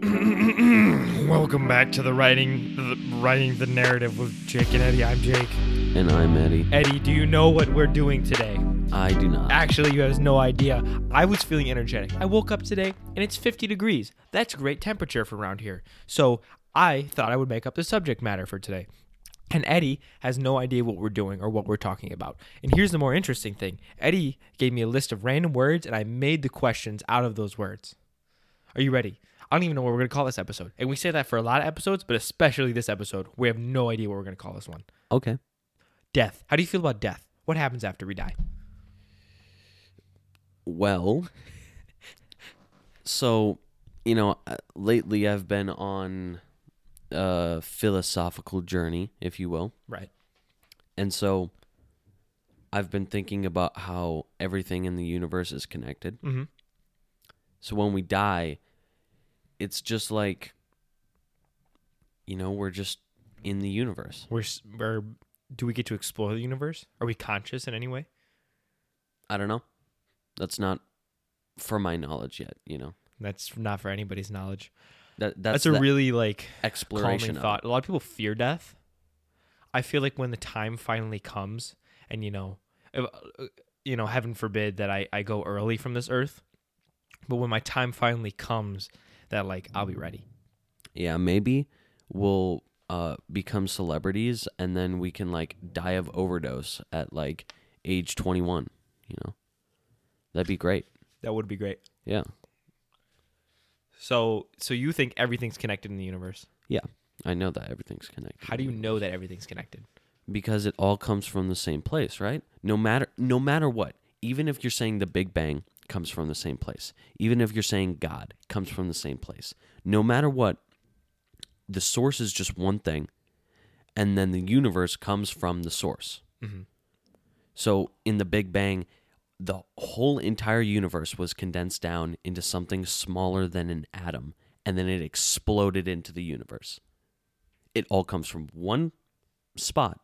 Welcome back to the writing, the, writing the narrative with Jake and Eddie. I'm Jake. And I'm Eddie. Eddie, do you know what we're doing today? I do not. Actually, you have no idea. I was feeling energetic. I woke up today and it's 50 degrees. That's great temperature for around here. So I thought I would make up the subject matter for today. And Eddie has no idea what we're doing or what we're talking about. And here's the more interesting thing Eddie gave me a list of random words and I made the questions out of those words. Are you ready? I don't even know what we're going to call this episode. And we say that for a lot of episodes, but especially this episode. We have no idea what we're going to call this one. Okay. Death. How do you feel about death? What happens after we die? Well, so, you know, uh, lately I've been on a philosophical journey, if you will. Right. And so I've been thinking about how everything in the universe is connected. Mm-hmm. So when we die, it's just like, you know, we're just in the universe. We're, s- we're do we get to explore the universe? Are we conscious in any way? I don't know. That's not for my knowledge yet, you know. That's not for anybody's knowledge. That That's, that's, a the really like exploration calming of thought. A lot of people fear death. I feel like when the time finally comes, and you know, if, uh, you know, heaven forbid that I I go early from this earth, but when my time finally comes, that like I'll be ready. Yeah, maybe we'll uh, become celebrities and then we can like die of overdose at like age 21, you know? That'd be great. That would be great. Yeah. So so you think everything's connected in the universe? Yeah. I know that everything's connected. How do you know that everything's connected? Because it all comes from the same place, right? No matter no matter what, even if you're saying the Big Bang comes from the same place, even if you're saying God comes from the same place, no matter what, the source is just one thing, and then the universe comes from the source. Mhm. So in the Big Bang, the whole entire universe was condensed down into something smaller than an atom, and then it exploded into the universe. It all comes from one spot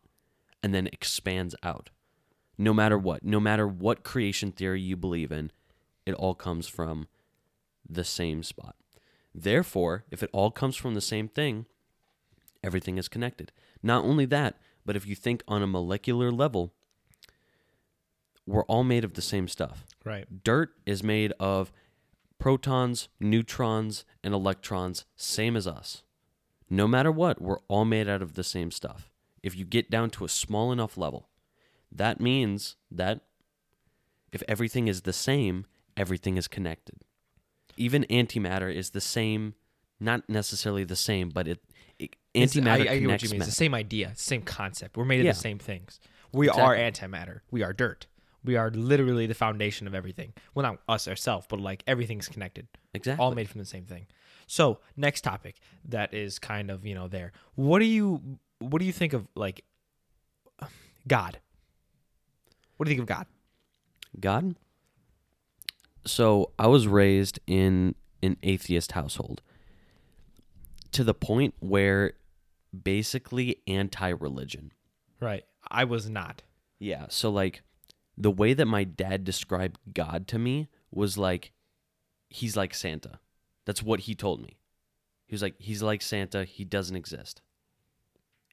and then expands out. No matter what, no matter what creation theory you believe in, it all comes from the same spot. Therefore, if it all comes from the same thing, everything is connected. Not only that, but if you think on a molecular level, we're all made of the same stuff. Right. Dirt is made of protons, neutrons, and electrons, same as us. No matter what, we're all made out of the same stuff. If you get down to a small enough level, that means that if everything is the same, everything is connected. Even antimatter is the same, not necessarily the same, but it, it It's- antimatter I, I connects. It's the same idea, same concept. We're made of Yeah. the same things. We are antimatter. We are dirt. We are literally the foundation of everything. Well, not us ourselves, but like everything's connected. Exactly. All made from the same thing. So next topic that is kind of you know there. What do you what do you think of like God? What do you think of God? God? So I was raised in an atheist household to the point where basically anti religion. Right. I was not. Yeah. So, like, the way that my dad described God to me was like, he's like Santa. That's what he told me. He was like, he's like Santa. He doesn't exist.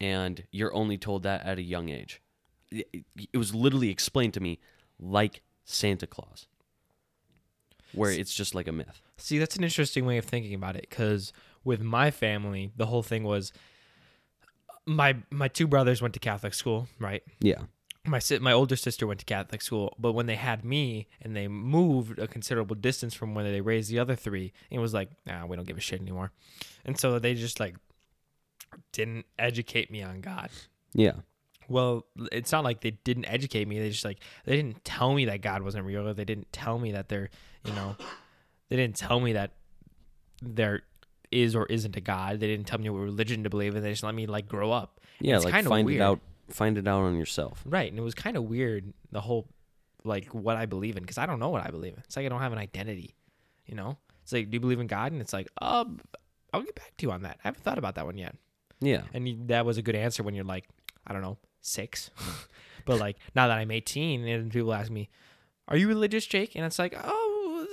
And you're only told that at a young age. It, was literally explained to me like Santa Claus, where it's just like a myth. See, that's an interesting way of thinking about it because with my family, the whole thing was my my two brothers went to Catholic school, right? Yeah. My si- my older sister went to Catholic school, but when they had me and they moved a considerable distance from where they raised the other three, it was like, nah, we don't give a shit anymore, and so they just like didn't educate me on God. Yeah. Well, it's not like they didn't educate me. They just like they didn't tell me that God wasn't real. They didn't tell me that there, you know, they didn't tell me that there is or isn't a God. They didn't tell me what religion to believe in. They just let me like grow up. Yeah. It's like find weird. it out. Find it out on yourself. Right, and it was kind of weird the whole like what I believe in because I don't know what I believe in. It's like I don't have an identity. You know, it's like do you believe in God? And it's like, um, I'll get back to you on that. I haven't thought about that one yet. Yeah. And that was a good answer when you're like, I don't know, six. but like now that I'm 18, and people ask me, "Are you religious, Jake?" And it's like, oh,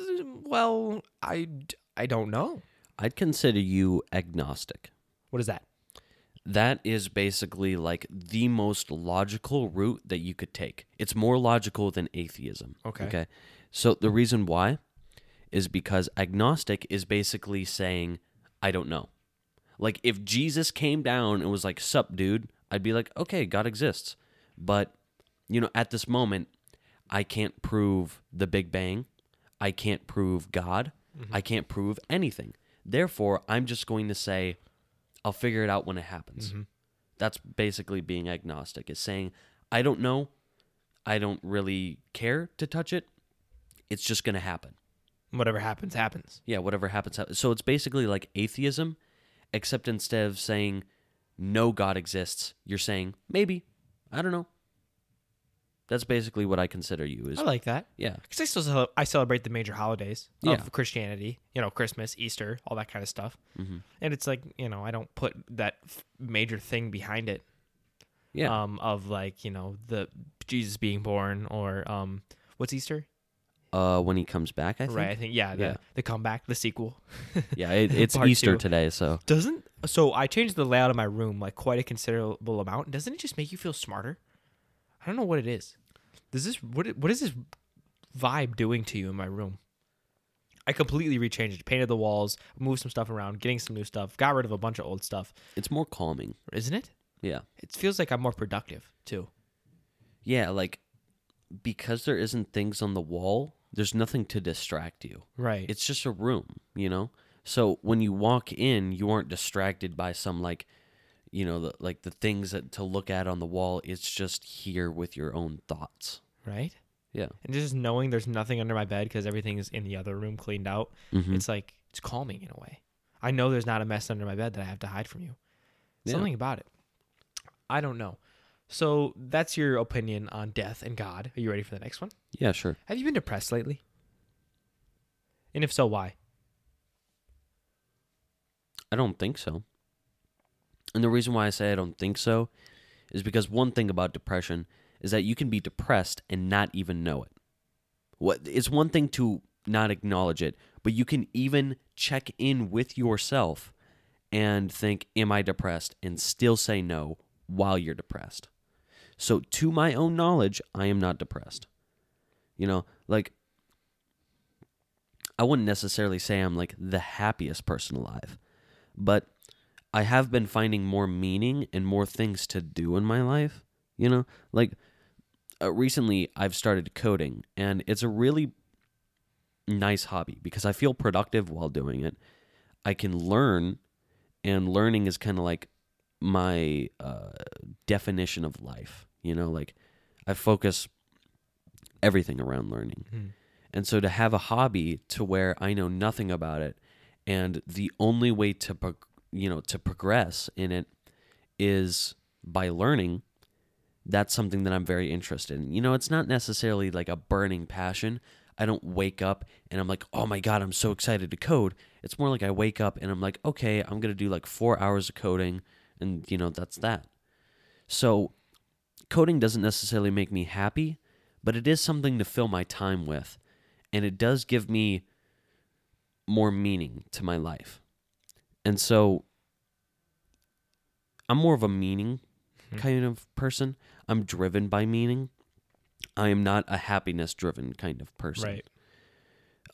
well, I I don't know. I'd consider you agnostic. What is that? That is basically like the most logical route that you could take. It's more logical than atheism. Okay. Okay. So the reason why is because agnostic is basically saying, I don't know. Like if Jesus came down and was like, Sup, dude, I'd be like, okay, God exists. But, you know, at this moment, I can't prove the Big Bang. I can't prove God. Mm-hmm. I can't prove anything. Therefore, I'm just going to say, I'll figure it out when it happens. Mm-hmm. That's basically being agnostic, is saying, I don't know. I don't really care to touch it. It's just going to happen. Whatever happens, happens. Yeah, whatever happens, happens. So it's basically like atheism, except instead of saying no God exists, you're saying maybe. I don't know. That's basically what I consider you is I like that. yeah. Because I still cel- I celebrate the major holidays Yeah. of Christianity, you know, Christmas, Easter, all that kind of stuff. hmm And it's like, you know, I don't put that f- major thing behind it. Yeah. Um, of like, you know, the Jesus being born or um, what's Easter? Uh when he comes back, I think. right. I think yeah, the Yeah. the comeback, the sequel. Yeah, it, it's Part Easter two. today, so Doesn't so I changed the layout of my room like quite a considerable amount. Doesn't it just make you feel smarter? I don't know what it is. Does this what? What is this vibe doing to you in my room? I completely rechanged it, painted the walls, moved some stuff around, getting some new stuff, got rid of a bunch of old stuff. it's more calming. Isn't it? Yeah. It feels like I'm more productive too. Yeah, like because there isn't things on the wall, there's nothing to distract you. Right. It's just a room, you know? So when you walk in, you aren't distracted by some like you know, the, like the things that to look at on the wall. It's just here with your own thoughts. right. Yeah. And just knowing there's nothing under my bed because everything is in the other room cleaned out. Mhm. It's like it's calming in a way. I know there's not a mess under my bed that I have to hide from you. Yeah. Something about it. I don't know. So that's your opinion on death and God. Are you ready for the next one? Yeah, sure. Have you been depressed lately? And if so, why? I don't think so. And the reason why I say I don't think so is because one thing about depression is that you can be depressed and not even know it. What it's one thing to not acknowledge it, but you can even check in with yourself and think, Am I depressed? and still say no while you're depressed. So, to my own knowledge, I am not depressed. You know, like, I wouldn't necessarily say I'm like the happiest person alive, but I have been finding more meaning and more things to do in my life. You know, like uh, recently I've started coding, and it's a really nice hobby because I feel productive while doing it. I can learn, and learning is kind of like my uh, definition of life. You know, like I focus everything around learning. Hmm. And so to have a hobby to where I know nothing about it and the only way to pro- you know to progress in it is by learning that's something that I'm very interested in. You know, it's not necessarily like a burning passion. I don't wake up and I'm like, "Oh my god, I'm so excited to code." It's more like I wake up and I'm like, "Okay, I'm going to do like 4 hours of coding." And you know, that's that. So, coding doesn't necessarily make me happy, but it is something to fill my time with. And it does give me more meaning to my life. And so I'm more of a meaning hmm. kind of person. I'm driven by meaning. I am not a happiness driven kind of person. Right.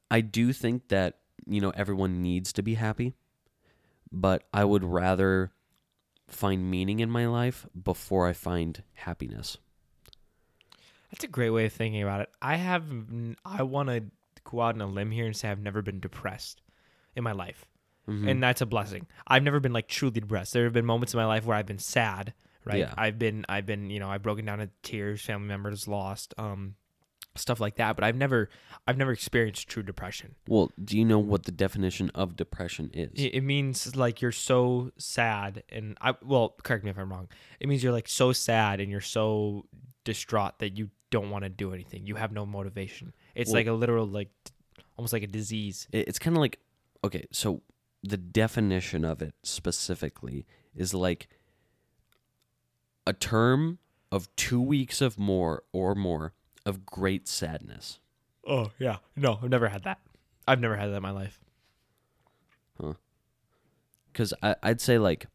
I do think that, you know, everyone needs to be happy, but I would rather find meaning in my life before I find happiness. That's a great way of thinking about it. I have, I want to go out on a limb here and say I've never been depressed in my life. Mhm. And that's a blessing. I've never been like truly depressed. There have been moments in my life where I've been sad, right? Yeah. I've been, I've been, you know, I've broken down in tears, family members lost, um, stuff like that. But I've never, I've never experienced true depression. well, do you know what the definition of depression is? It, means like you're so sad, and I, well, correct me if I'm wrong. It means you're like so sad and you're so distraught that you don't want to do anything. You have no motivation. It's Well- like a literal, like, almost like a disease. It's kind of like okay so the definition of it specifically is like a term of two weeks of more or more of great sadness Oh yeah, no, I've never had that. I've never had that in my life. Huh. because I'd say like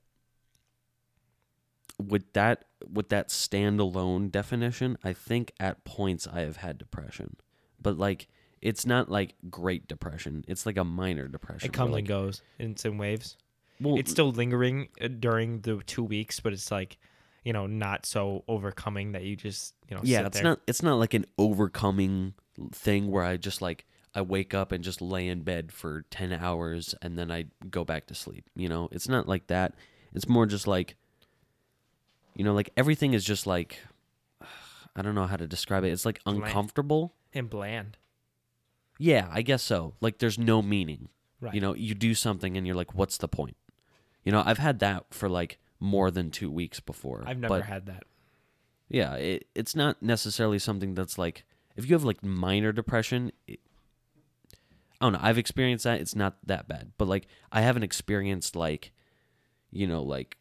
with that with that standalone definition, I think at points I have had depression, but like it's not like great depression. It's like a minor depression. It comes where, and like, goes in some waves. well, It's still lingering uh, during the two weeks, but it's like, you know, not so overcoming that you just, you know, yeah, it's there. not it's not like an overcoming thing where I just like I wake up and just lay in bed for 10 hours and then I go back to sleep, you know? It's not like that. It's more just like you know, like everything is just like I don't know how to describe it. It's like uncomfortable. and bland. Yeah, I guess so. Like there's no meaning. Right. You know, you do something and you're like what's the point? You know, I've had that for like more than 2 weeks before. I've never but had that. yeah, it, it's not necessarily something that's like if you have like minor depression. It, I don't know. I've experienced that. It's not that bad, but like I haven't experienced like, you know, like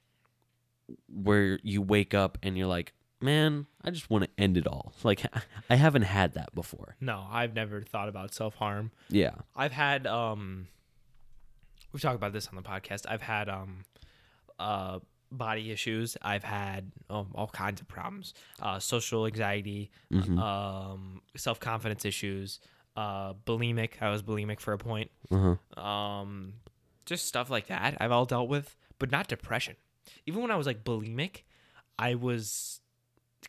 where you wake up and you're like, man, I just want to end it all. Like I haven't had that before. No, I've never thought about self harm. Yeah. I've had um we've talked about this on the podcast. I've had um uh body issues. I've had um, all kinds of problems. Uh social anxiety, Mhm. um self confidence issues, uh bulimic. I was bulimic for a point. Uh-huh. Um just stuff like that I've all dealt with, but not depression. Even when I was like bulimic, I was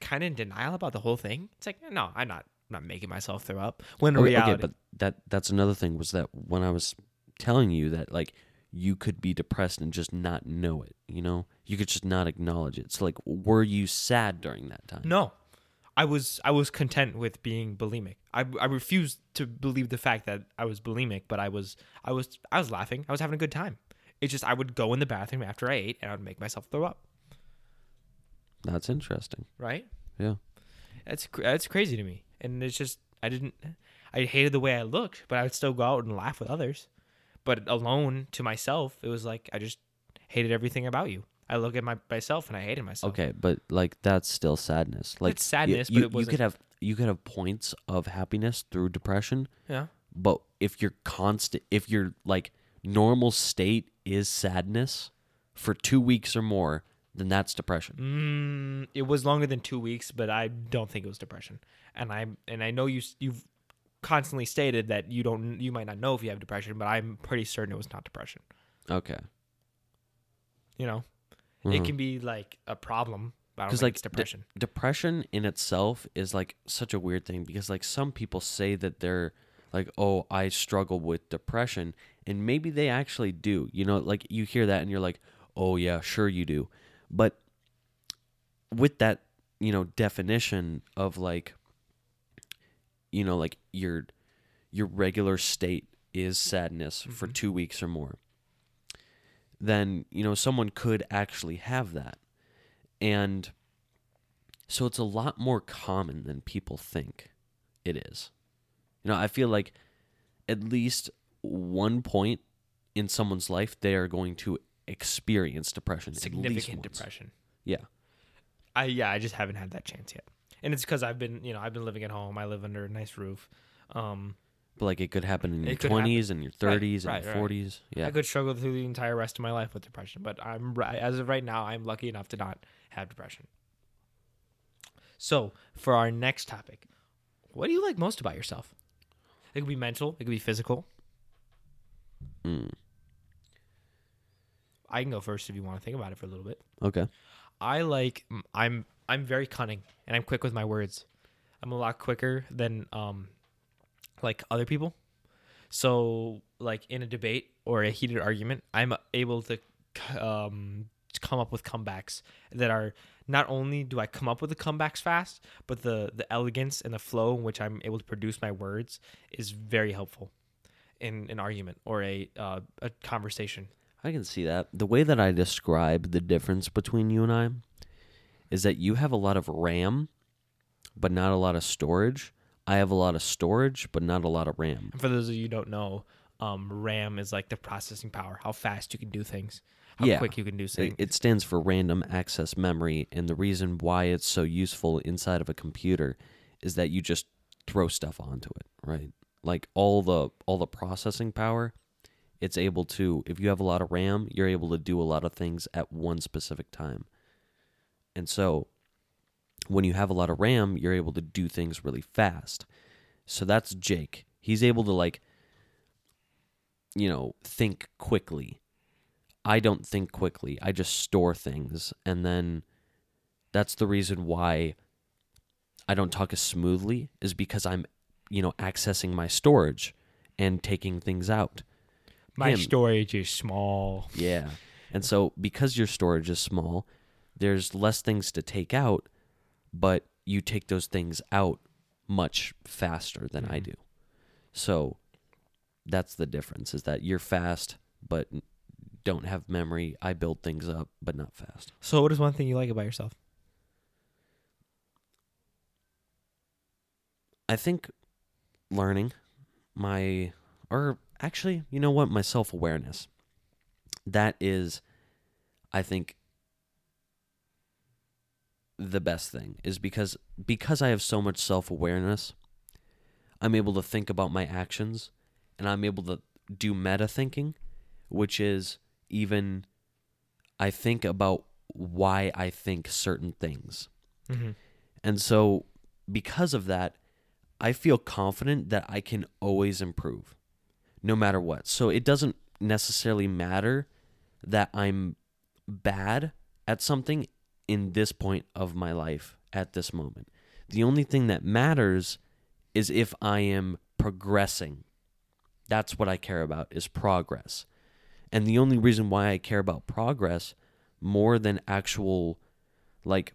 kind of in denial about the whole thing. It's like, no, I'm not I'm not making myself throw up. When in Okay, reality, okay, but that that's another thing was that when I was telling you that like you could be depressed and just not know it, you know? You could just not acknowledge it. So like were you sad during that time? No, I was I was content with being bulimic. I, I refused to believe the fact that I was bulimic, but I was I was I was laughing. I was having a good time. It's just I would go in the bathroom after I ate and I would make myself throw up. That's interesting. Right? Yeah. That's that's crazy to me. And it's just I didn't I hated the way I looked, but I would still go out and laugh with others. But alone to myself, it was like I just hated everything about you. I look at my myself and I hated myself. Okay, but like that's still sadness. Like It's sadness, you, but it you could have you could have points of happiness through depression, Yeah. but if you're constant if your like normal state is sadness for 2 weeks or more, then that's depression. Mm, it was longer than two weeks, but I don't think it was depression. And I and I know you you've constantly stated that you don't you might not know if you have depression, but I'm pretty certain it was not depression. Okay. You know, Mhm. it can be like a problem, but I don't 'Cause, think like, it's de- depression. depression in itself is like such a weird thing because like some people say that they're like oh i struggle with depression and maybe they actually do you know like you hear that and you're like oh yeah sure you do but with that you know definition of like you know like your your regular state is mm-hmm. sadness for mm-hmm. 2 weeks or more then you know someone could actually have that and so it's a lot more common than people think it is. You know, I feel like at least one point in someone's life they are going to experience depression. Significant depression. Yeah. I yeah, I just haven't had that chance yet. And it's because I've been you know I've been living at home. I live under a nice roof. Um, But like it could happen in your. 20s and your 30s right, and your right. 40s. Yeah. I could struggle through the entire rest of my life with depression, but I'm as of right now, I'm lucky enough to not have depression. So, for our next topic, what do you like most about yourself? It could be mental, it could be physical. Mm. I can go first if you want to think about it for a little bit. Okay. I like I'm I'm very cunning and I'm quick with my words. I'm a lot quicker than um like other people. So like in a debate or a heated argument, I'm able to um come up with comebacks that are not only do I come up with the comebacks fast, but the the elegance and the flow in which I'm able to produce my words is very helpful in an argument or a uh, a conversation. I can see that. The way that I describe the difference between you and I is that you have a lot of RAM, but not a lot of storage. I have a lot of storage, but not a lot of RAM. And for those of you who don't know, um, RAM is like the processing power, how fast you can do things, how Yeah. quick you can do things. it stands for random access memory, and the reason why it's so useful inside of a computer is that you just throw stuff onto it, right? Like all the all the processing power it's able to if you have a lot of RAM, you're able to do a lot of things at one specific time. And so when you have a lot of RAM, you're able to do things really fast. So that's Jake. He's able to like you know, think quickly. I don't think quickly. I just store things and then that's the reason why I don't talk as smoothly is because I'm, you know, accessing my storage and taking things out. My Him. storage is small. Yeah. And so because your storage is small, there's less things to take out, but you take those things out much faster than I Mhm. do. So that's the difference is that you're fast but don't have memory. I build things up but not fast. So, what is one thing you like about yourself? I think learning my or actually, you know what, my self-awareness. That is I think the best thing is because because I have so much self-awareness, I'm able to think about my actions and I'm able to do meta thinking, which is even I think about why I think certain things. Mm-hmm. And so, because of that, I feel confident that I can always improve no matter what. So, it doesn't necessarily matter that I'm bad at something in this point of my life at this moment. The only thing that matters is if I am progressing. That's what I care about is progress. And the only reason why I care about progress more than actual like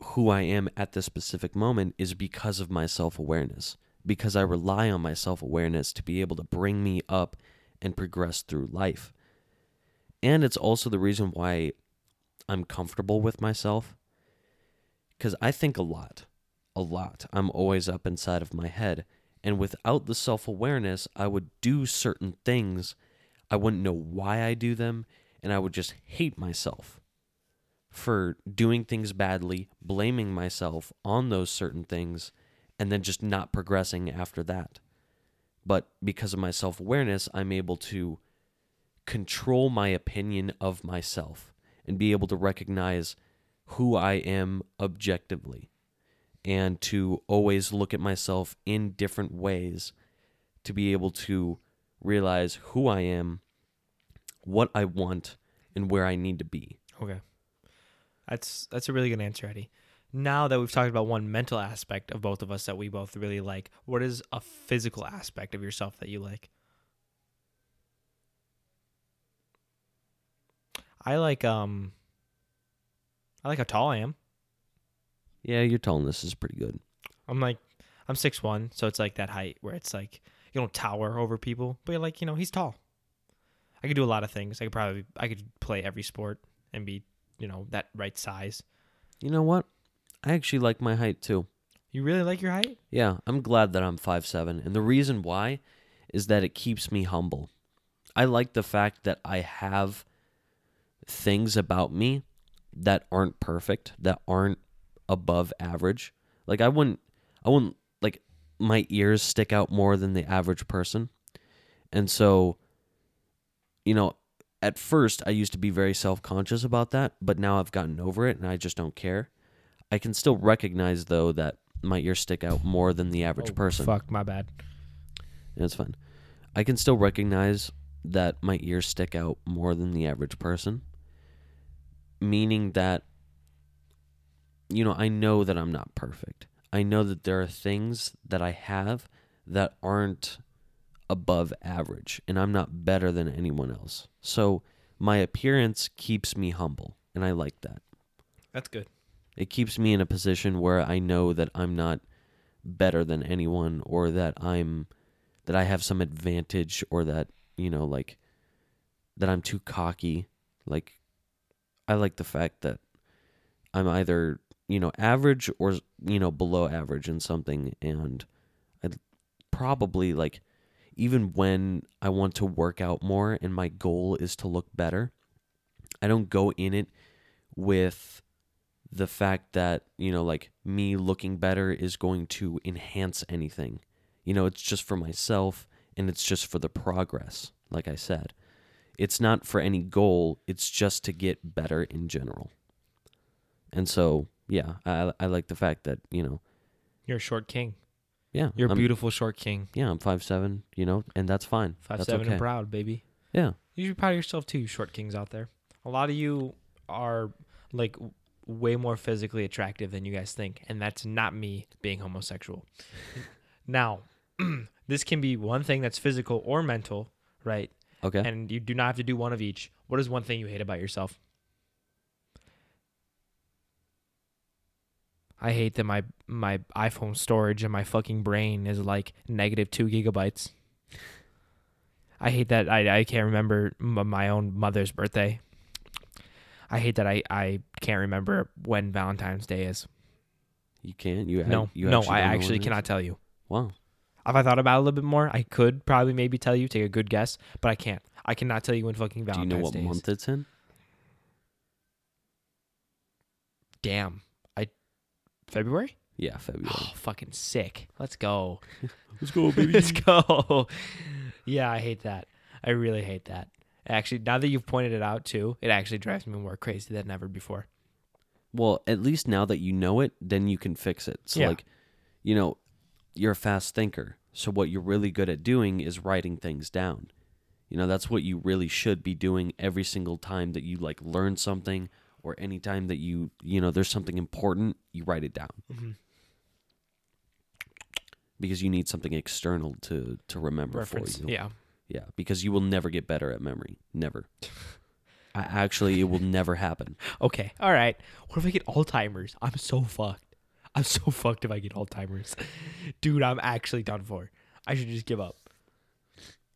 who I am at this specific moment is because of my self awareness. Because I rely on my self awareness to be able to bring me up and progress through life. And it's also the reason why I'm comfortable with myself. Because I think a lot. A lot. I'm always up inside of my head. And without the self awareness, I would do certain things. I wouldn't know why I do them. And I would just hate myself for doing things badly, blaming myself on those certain things, and then just not progressing after that. But because of my self awareness, I'm able to control my opinion of myself and be able to recognize who I am objectively and to always look at myself in different ways to be able to realize who I am, what I want, and where I need to be. Okay. That's that's a really good answer, Eddie. Now that we've talked about one mental aspect of both of us that we both really like, what is a physical aspect of yourself that you like? I like um I like how tall I am. Yeah, your tallness is pretty good. I'm like I'm six one, so it's like that height where it's like you don't tower over people, but you're like, you know, he's tall. I could do a lot of things. I could probably I could play every sport and be, you know, that right size. You know what? I actually like my height too. You really like your height? Yeah, I'm glad that I'm 5'7. And the reason why is that it keeps me humble. I like the fact that I have things about me that aren't perfect, that aren't above average. Like I wouldn't I wouldn't like my ears stick out more than the average person. And so you know, at first I used to be very self-conscious about that, but now I've gotten over it and I just don't care. I can still recognize though that my ears stick out more than the average Oh, person. Fuck, my bad. That's fine. I can still recognize that my ears stick out more than the average person, meaning that, you know, I know that I'm not perfect. I know that there are things that I have that aren't above average, and I'm not better than anyone else. So my appearance keeps me humble, and I like that. That's good. It keeps me in a position where I know that I'm not better than anyone or that I'm that I have some advantage or that, you know, like that I'm too cocky. Like I like the fact that I'm either, you know, average or, you know, below average in something and I probably like even when I want to work out more and my goal is to look better, I don't go in it with the fact that you know like me looking better is going to enhance anything you know it's just for myself and it's just for the progress like I said. It's not for any goal, it's just to get better in general. And so, yeah, I I like the fact that, you know, You're a short king. yeah, You're a I'm, beautiful short king. Yeah, I'm five seven, you know, and that's fine. Five that's seven okay. and proud, baby. Yeah. You should be proud of yourself too, you short kings out there. A lot of you are like way more physically attractive than you guys think, and that's not me being homosexual. now, this can be one thing that's physical or mental, right? Okay. And you do not have to do one of each. What is one thing you hate about yourself? I hate that my my iPhone storage and my fucking brain is like negative two gigabytes. I hate that I, I can't remember m- my own mother's birthday. I hate that I, I can't remember when Valentine's Day is. you can't. You No, you no, I actually what it is? cannot tell you. Wow. If I thought about it a little bit more, I could probably maybe tell you, take a good guess, but I can't. I cannot tell you when fucking Valentine's. Do you Valentine's know what Day is. month it's in? Damn. I February? Yeah, February. Oh, fucking sick. Let's go. Let's go, baby. Let's go. Yeah, I hate that. I really hate that. Actually, now that you've pointed it out too, it actually drives me more crazy than ever before. Well, at least now that you know it, then you can fix it. So Yeah. like, you know, you're a fast thinker. So what you're really good at doing is writing things down. You know, that's what you really should be doing every single time that you like learn something or any time that you, you know, there's something important, you write it down. Mhm. Because you need something external to to remember Reference. for you. Yeah. Yeah, because you will never get better at memory. Never. I, actually, it will never happen. Okay. All right. What if I get Alzheimer's? I'm so fucked. I'm so fucked if I get Alzheimer's. Dude, I'm actually done for. I should just give up.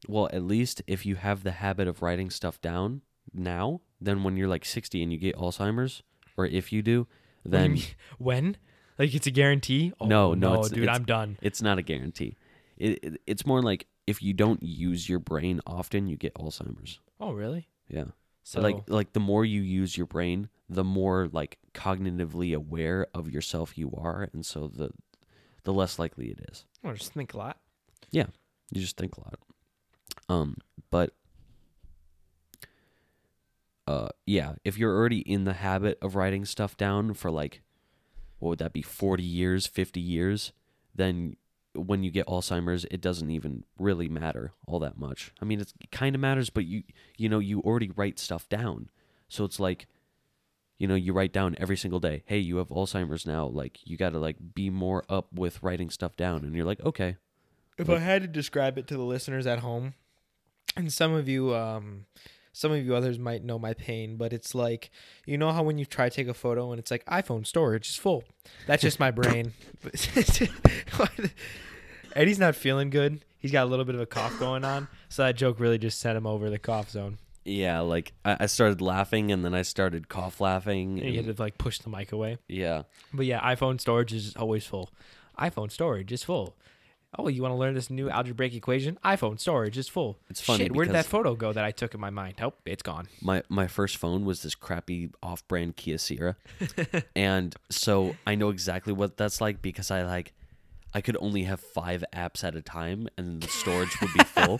Well, at least if you have the habit of writing stuff down now, then when you're like 60 and you get Alzheimer's, or if you do, do you then when? Like it's a guarantee? Oh, No, no, it's- dude, it's- I'm done. it's not a guarantee. It, it, it's more like if you don't use your brain often, you get Alzheimer's. Oh, really? Yeah. So like like the more you use your brain, the more like cognitively aware of yourself you are, and so the the less likely it is. I just think a lot. Yeah, you just think a lot. Um, but uh yeah, if you're already in the habit of writing stuff down for like what would that be 40 years, 50 years, then when you get Alzheimer's, it doesn't even really matter all that much. I mean, it's, it kind of matters, but you you know, you already write stuff down. So it's like you know, you write down every single day, "Hey, you have Alzheimer's now. Like you got to like be more up with writing stuff down." And you're like, "Okay, If Like- I had to describe it to the listeners at home, and some of you, um, some of you others might know my pain, but it's like you know how when you try to take a photo and it's like iPhone storage is full. That's just my brain. Eddie's not feeling good. He's got a little bit of a cough going on, so that joke really just sent him over the cough zone. Yeah, like I, I started laughing and then I started cough laughing. And you had to like push the mic away. yeah, But yeah, iPhone storage is always full. iPhone storage is full. Oh, you want to learn this new algebraic equation? iPhone storage is full. It's funny Shit, where did that photo go that I took in my mind? Oh, it's gone. my my first phone was this crappy off-brand Kyocera, and so I know exactly what that's like because I like I could only have five apps at a time and the storage would be full.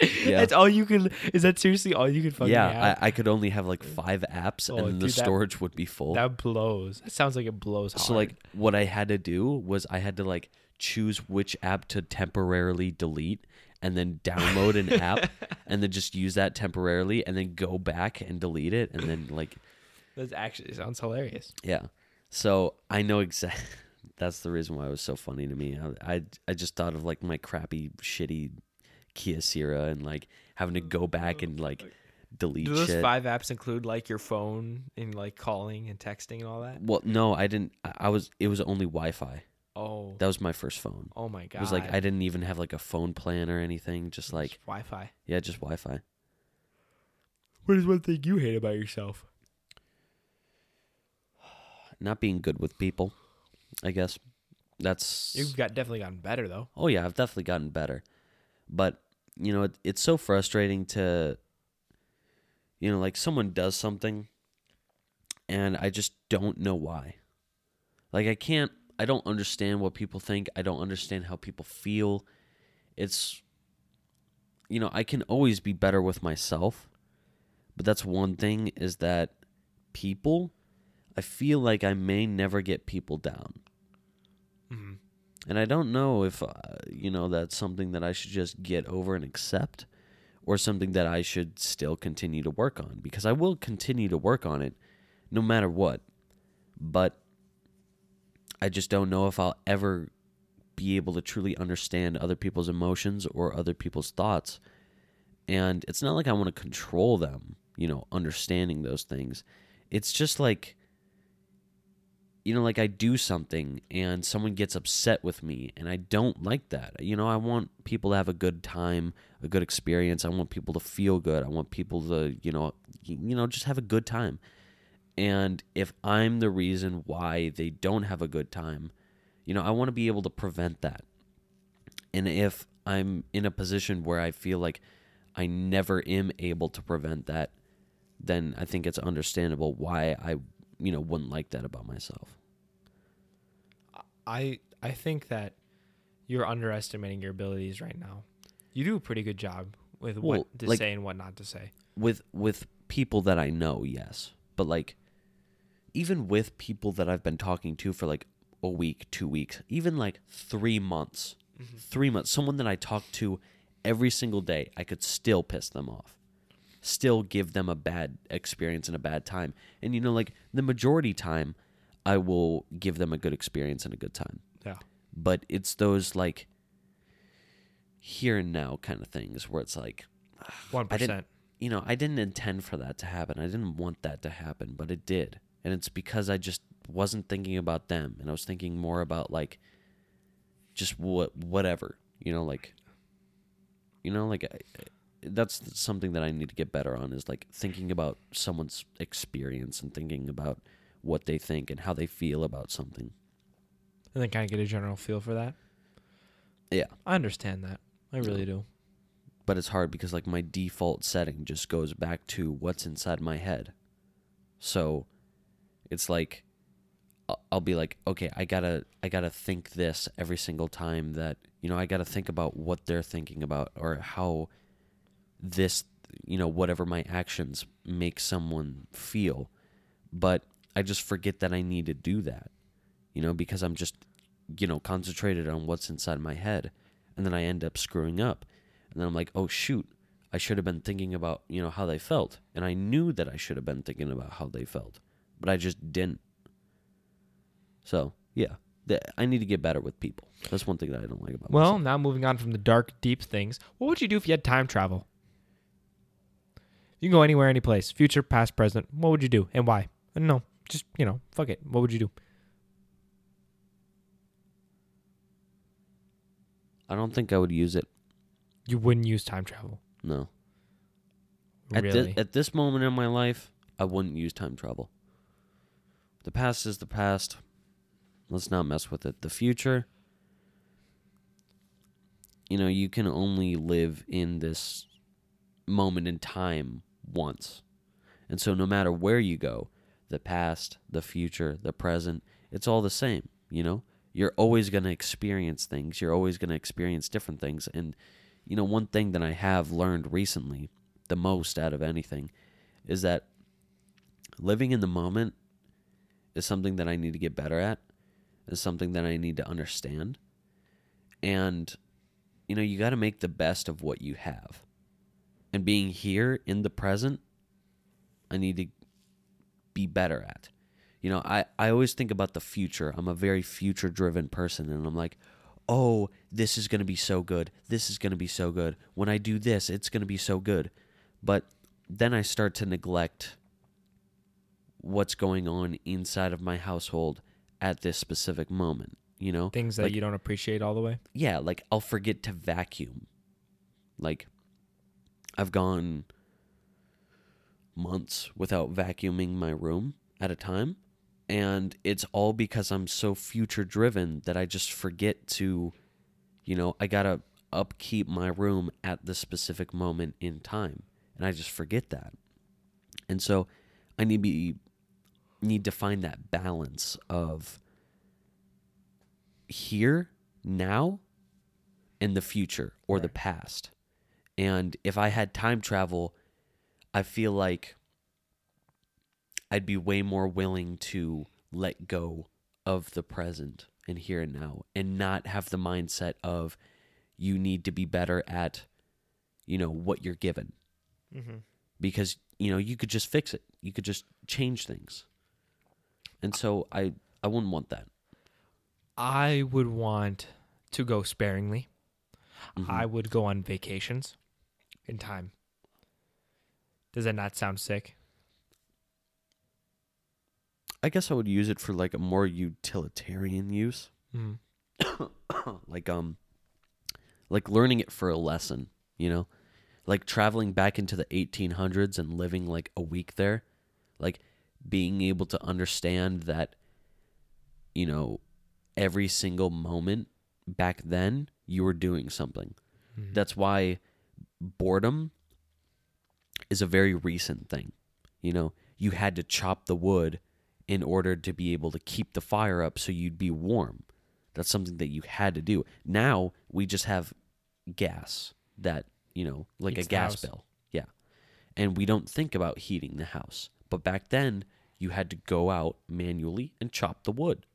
Yeah. That's all you can. Is that seriously all you can fucking yeah, I, I could only have like five apps Oh, and the dude, that- storage would be full. that blows. That sounds like it blows hard. So like what I had to do was I had to like choose which app to temporarily delete and then download an app and then just use that temporarily and then go back and delete it and then like that actually sounds hilarious. yeah. So I know exactly that's the reason why it was so funny to me. I, I I just thought of like my crappy shitty Kyocera and like having to go back and like delete Do those shit. five apps include like your phone and like calling and texting and all that? well, no, I didn't. I- I was. It was only Wi-Fi. Oh, That was my first phone. oh my god! It was like I didn't even have like a phone plan or anything. Just like Wi-Fi. yeah, just Wi-Fi. What is one thing you hate about yourself? Not being good with people, I guess. That's You've got definitely gotten better though. oh yeah, I've definitely gotten better, but you know it, it's so frustrating to, you know, like someone does something, and I just don't know why. Like I can't, I don't understand what people think. I don't understand how people feel. It's, you know, I can always be better with myself. But that's one thing is that people, I feel like I may never get people down. Mhm. And I don't know if, uh, you know, that's something that I should just get over and accept or something that I should still continue to work on because I will continue to work on it no matter what. But I just don't know if I'll ever be able to truly understand other people's emotions or other people's thoughts. And it's not like I want to control them, you know, understanding those things. It's just like, you know, like I do something and someone gets upset with me, and I don't like that. You know, I want people to have a good time, a good experience. I want people to feel good. I want people to, you know, you know, just have a good time. And if I'm the reason why they don't have a good time, you know, I want to be able to prevent that. And if I'm in a position where I feel like I never am able to prevent that, then I think it's understandable why I, you know, wouldn't like that about myself. I I think that you're underestimating your abilities right now. You do a pretty good job with Well, what to like- say and what not to say. With with people that I know, yes. But like even with people that I've been talking to for like a week, 2 weeks, even like 3 months. Mm-hmm. 3 months, someone that I talk to every single day, I could still piss them off. Still give them a bad experience and a bad time. And you know like the majority time I will give them a good experience and a good time. Yeah. but it's those like here and now kind of things where it's like One didn't, you know, I didn't intend for that to happen. I didn't want that to happen, but it did. And it's because I just wasn't thinking about them and I was thinking more about like just what whatever, you know, like you know, like I, that's something that I need to get better on is like thinking about someone's experience and thinking about what they think and how they feel about something. And then kind of get a general feel for that. Yeah. I understand that. I really do. but it's hard because like my default setting just goes back to what's inside my head. So it's like I'll- be like, okay, I gotta I gotta think this every single time that you know I gotta think about what they're thinking about or how this you know whatever my actions make someone feel, but I just forget that I need to do that, you know, because I'm just you know concentrated on what's inside my head, and then I end up screwing up. And then I'm like, oh shoot, I should have been thinking about you know how they felt, and I knew that I should have been thinking about how they felt, but I just didn't. So yeah, I need to get better with people. That's one thing that I don't like about Well, myself. now moving on from the dark, deep things, what would you do if you had time travel? You can go anywhere, any place, future, past, present. What would you do and why? I don't know. Just you know, fuck it. What would you do? I don't think I would use it. You wouldn't use time travel. No. At Really? at this moment in my life, I wouldn't use time travel. The past is the past. Let's not mess with it. The future, you know, you can only live in this moment in time once. And so no matter where you go, the past, the future, the present, it's all the same, you know? You're always going to experience things. You're always going to experience different things. And you know, one thing that I have learned recently, the most out of anything, is that living in the moment is something that I need to get better at, is something that I need to understand. And, you know, you got to make the best of what you have. And being here in the present, I need to be better at. You know, I, I always think about the future. I'm a very future driven person, and I'm like, oh, this is going to be so good. This is going to be so good. When I do this, it's going to be so good. But then I start to neglect what's going on inside of my household at this specific moment, you know? Things that Like, you don't appreciate all the way. yeah, like I'll forget to vacuum. Like I've gone months without vacuuming my room at a time, and it's all because I'm so future driven that I just forget to you know, I got to upkeep my room at the specific moment in time, and I just forget that. And so I need to be need to find that balance of here, now, and the future or the past. And if I had time travel, I feel like I'd be way more willing to let go of the present and here and now and not have the mindset of you need to be better at you know what you're given Mm-hmm. because you know you could just fix it you could just change things and so i i wouldn't want that I would want to go sparingly. Mhm. I would go on vacations in time. Does that not sound sick? i guess i would use it for like a more utilitarian use Mm. like um like learning it for a lesson you know like traveling back into the 1800s and living like a week there like being able to understand that you know every single moment back then you were doing something. Mhm. that's why boredom is a very recent thing. You know you had to chop the wood in order to be able to keep the fire up so you'd be warm. That's something that you had to do. Now we just have gas that you know like Heats a gas house. bill. Yeah. And we don't think about heating the house but back then you had to go out manually and chop the wood.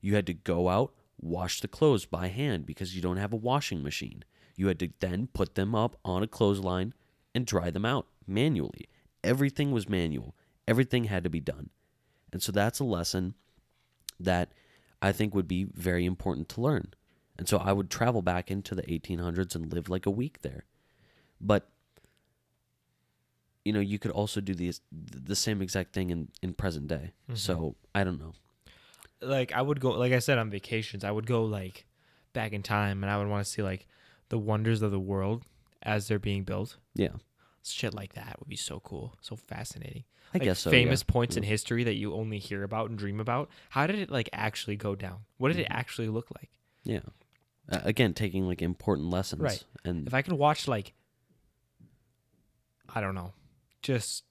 You had to go out wash the clothes by hand because you don't have a washing machine. You had to then put them up on a clothesline and dry them out manually. Everything was manual. Everything had to be done. And so that's a lesson that I think would be very important to learn. And so I would travel back into the 1800s and live like a week there. But you know, you could also do these the same exact thing in in present day. So, I don't know. Like I would go like I said on vacations, I would go like back in time and I would want to see like the wonders of the world as they're being built. Yeah. Shit like that would be so cool, so fascinating. I Like, guess so. famous yeah. points in history that you only hear about and dream about. How did it like actually go down? What did it Mhm. actually look like? Yeah. Uh, again, taking like important lessons Right. and If I could watch like I don't know, just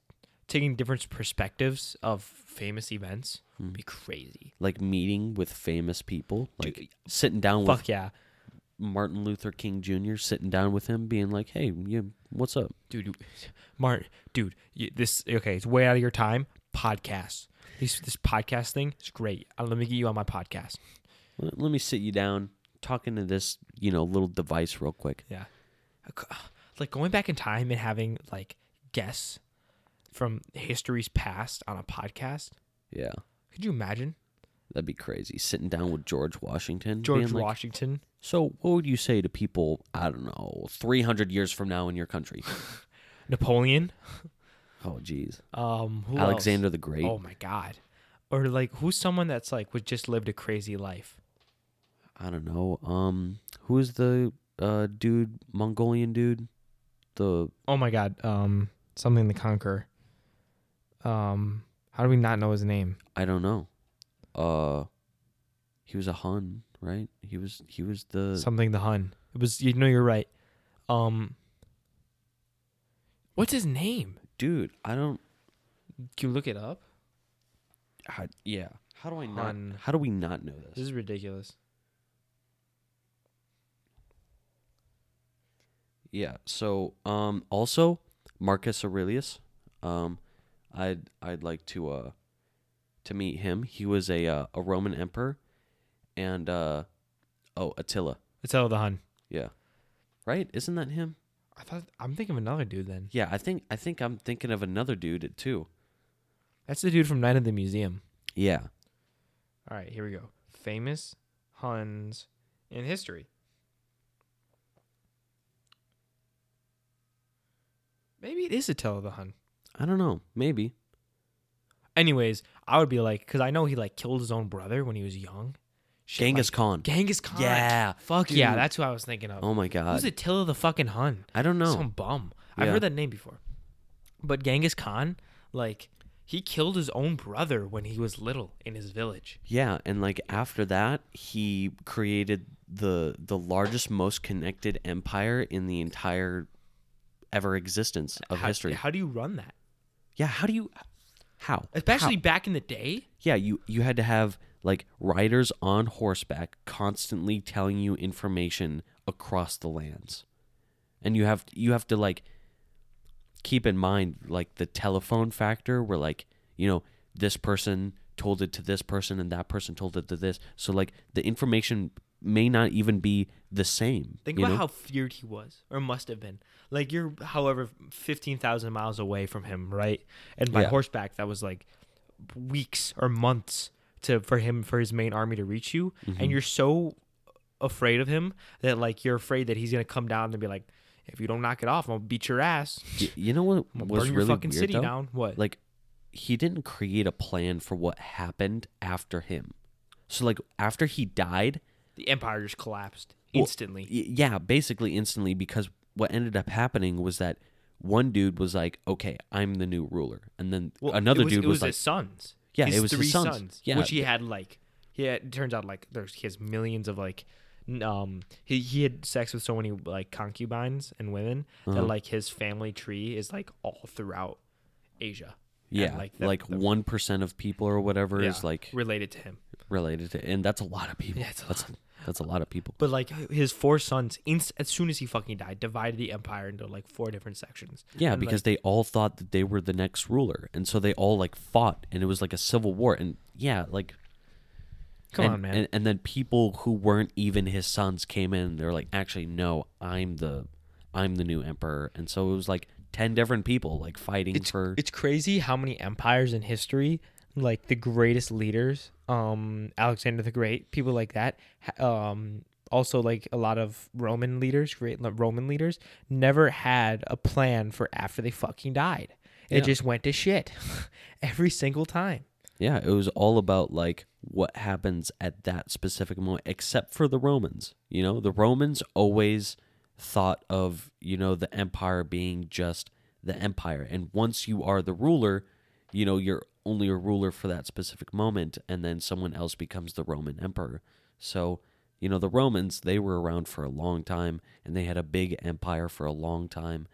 taking different perspectives of famous events would Mm. be crazy. like meeting with famous people, like Dude, sitting down with Fuck yeah. Martin Luther King Jr., sitting down with him being like, "Hey, you, what's up?" dude, you- Mart, dude, you, this okay? It's way out of your time. Podcast. This this podcast thing is great. Uh, let me get you on my podcast. Let, let me sit you down, talking to this, you know, little device real quick. Yeah, like going back in time and having like guests from history's past on a podcast. Yeah, Could you imagine that'd be crazy. Sitting down with George Washington, George like, Washington? So, what would you say to people? I don't know, three hundred years from now in your country? Napoleon. Oh, geez, Um, who Alexander else? the Great. Oh my god. Or like who's someone that's like was just lived a crazy life? I don't know. Um, who is the uh dude, Mongolian dude? The Oh my god. Um, something to conquer. Um, how do we not know his name? I don't know. Uh, he was a Hun, right? He was he was the Something the Hun. It was. You know, you're right. Um, what's his name? dude. I don't. Can you look it up? How, yeah. How do I not? Hun. How do we not know This this? is ridiculous. Yeah. So, um, also Marcus Aurelius. Um, I'd I'd like to uh to meet him. He was a uh, a Roman emperor, and uh, oh Attila. Attila the Hun. Yeah. Right? Isn't that him? I thought I'm thinking of another dude. Then Yeah. I think I think I'm thinking of another dude too. that's the dude from Night of the Museum. Yeah. All right, here we go. Famous Huns in history. Maybe it is Attila the Hun. I don't know. Maybe. Anyways, I would be like, because I know he like killed his own brother when he was young. Shit Genghis like- Khan. Genghis Khan. Yeah, Fuck yeah, that's who I was thinking of. Oh my god. Who's Attila the fucking Hun? I don't know. Some bum. I've heard that name before. But Genghis Khan, like, he killed his own brother when he was little in his village. Yeah, and like after that, he created the the largest, most connected empire in the entire ever existence of how, history. How do you run that? Yeah, how do you how? Especially How? back in the day. Yeah, you you had to have like riders on horseback constantly telling you information across the lands. and you have you have to like keep in mind like the telephone factor where like you know this person told it to this person and that person told it to this so like the information may not even be the same Think about know? how feared he was, or must have been. Like you're, however, fifteen thousand miles away from him, right? And by Yeah. horseback, that was like weeks or months to for him for his main army to reach you, Mm-hmm. and you're so afraid of him that like you're afraid that he's gonna come down and be like, if you don't knock it off, I'm gonna beat your ass. Y- you know what I'm was burn your really fucking weird, city though? down. What? like he didn't create a plan for what happened after him so like after he died the empire just collapsed instantly. Y- yeah, basically instantly because what ended up happening was that one dude was like, "Okay, I'm the new ruler," and then Well, another was, dude was, was like, his sons. Yeah, his it was his three sons. Yeah. which he had like, Yeah, it turns out like there's he has millions of like, um, he he had sex with so many like concubines and women Uh-huh. that like his family tree is like all throughout Asia. "Yeah, like like the- the- one percent of people or whatever Yeah, is like related to him. related to, and that's a lot of people. Yeah, it's a that's that's a lot of people. But like his four sons, inst- as soon as he fucking died, divided the empire into like four different sections. Yeah, And, because they all thought that they were the next ruler, and so they all like fought, and it was like a civil war. And yeah, like Come and, on, man. And, and then people who weren't even his sons came in. They're like, actually, no, I'm the, I'm the new emperor. And so it was like ten different people like fighting it's for. it's crazy how many empires in history, like the greatest leaders, um, Alexander the Great, people like that, um, also like a lot of Roman leaders, great Roman leaders, never had a plan for after they fucking died. It Yeah. just went to shit every single time. yeah, it was all about like what happens at that specific moment, except for the Romans. You know, the Romans always thought of you know the empire being just the empire, and once you are the ruler, you know you're only a ruler for that specific moment, and then someone else becomes the Roman emperor. So. You know, the Romans, they were around for a long time and they had a big empire for a long time.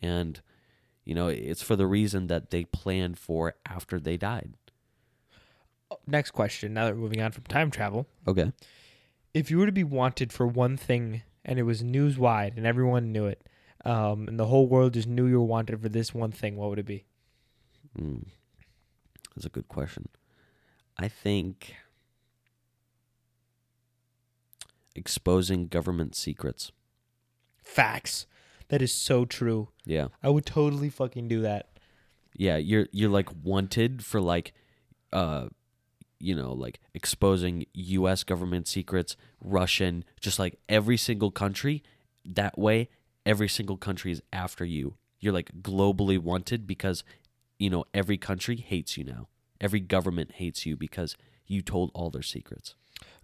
And, you know, it's for the reason that they planned for after they died. Oh, next question. Now that we're moving on from time travel, Okay. if you were to be wanted for one thing and it was news wide and everyone knew it, um, and the whole world just knew you were wanted for this one thing, what would it be? Mm. That's a good question. I think exposing government secrets. Facts. That is so true. Yeah. I would totally fucking do that. Yeah, you're you're like wanted for like uh you know, like exposing US government secrets, Russian, just like every single country. That way every single country is after you. You're like globally wanted because you know, every country hates you now. Every government hates you because you told all their secrets.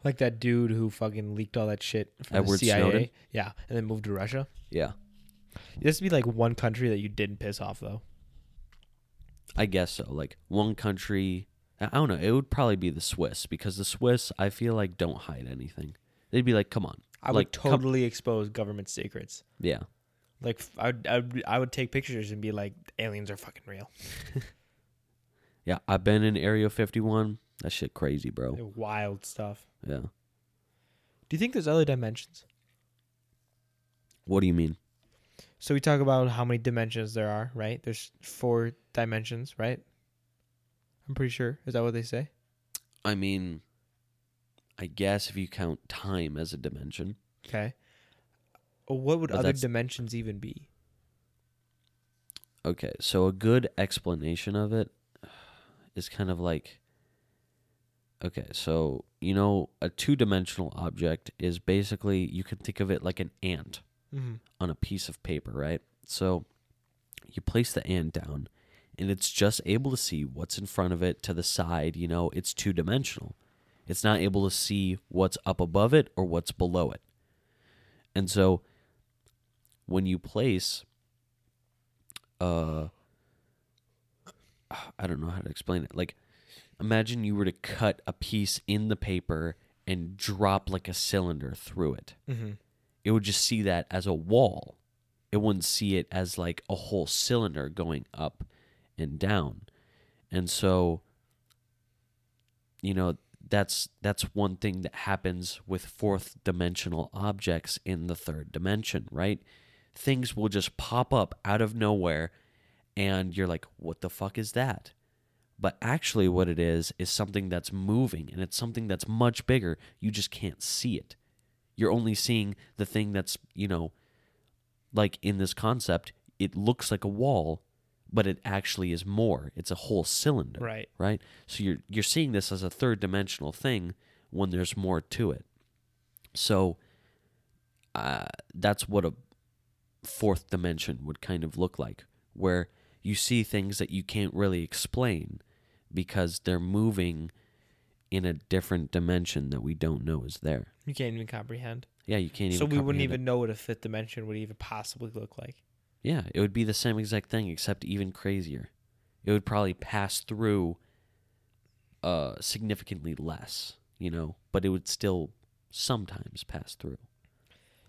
Like that dude who fucking leaked all that shit from Edward the CIA. Snowden? Yeah, and then moved to Russia. Yeah. Has to be like one country that you didn't piss off though. I guess so. Like one country, I don't know. It would probably be the Swiss because the Swiss, I feel like, don't hide anything. They'd be like, "Come on, I like would come- totally expose government secrets. yeah, Like I would, I would, I would take pictures and be like, aliens are fucking real. yeah." I've been in Area 51. That shit crazy, bro. Wild stuff. Yeah. Do you think there's other dimensions? What do you mean? So we talk about how many dimensions there are, right? There's four dimensions, right? I'm pretty sure. Is that what they say? I mean, I guess if you count time as a dimension, Okay. What would But other that's- dimensions even be? okay. So a good explanation of it is kind of like, okay, so you know, a two-dimensional object is basically you can think of it like an ant. Mm-hmm. on a piece of paper, right? So you place the ant down and it's just able to see what's in front of it to the side, you know, it's two dimensional. It's not able to see what's up above it or what's below it. And so when you place uh I don't know how to explain it. Like imagine you were to cut a piece in the paper and drop like a cylinder through it Mm-hmm. it would just see that as a wall. It wouldn't see it as like a whole cylinder going up and down. And so you know, that's that's one thing that happens with fourth dimensional objects in the third dimension, right? things will just pop up out of nowhere and you're like, what the fuck is that? But actually, what it is, is something that's moving and it's something that's much bigger. You just can't see it. You're only seeing the thing that's, you know, like in this concept, it looks like a wall, but it actually is more. It's a whole cylinder. Right. Right? So you're you're seeing this as a third dimensional thing when there's more to it. So uh, that's what a fourth dimension would kind of look like, where you see things that you can't really explain because they're moving in a different dimension that we don't know is there. You can't even comprehend. Yeah, you can't even. So we wouldn't even it. know what a fifth dimension would even possibly look like. Yeah, it would be the same exact thing, except even crazier. It would probably pass through uh, significantly less, you know, but it would still sometimes pass through.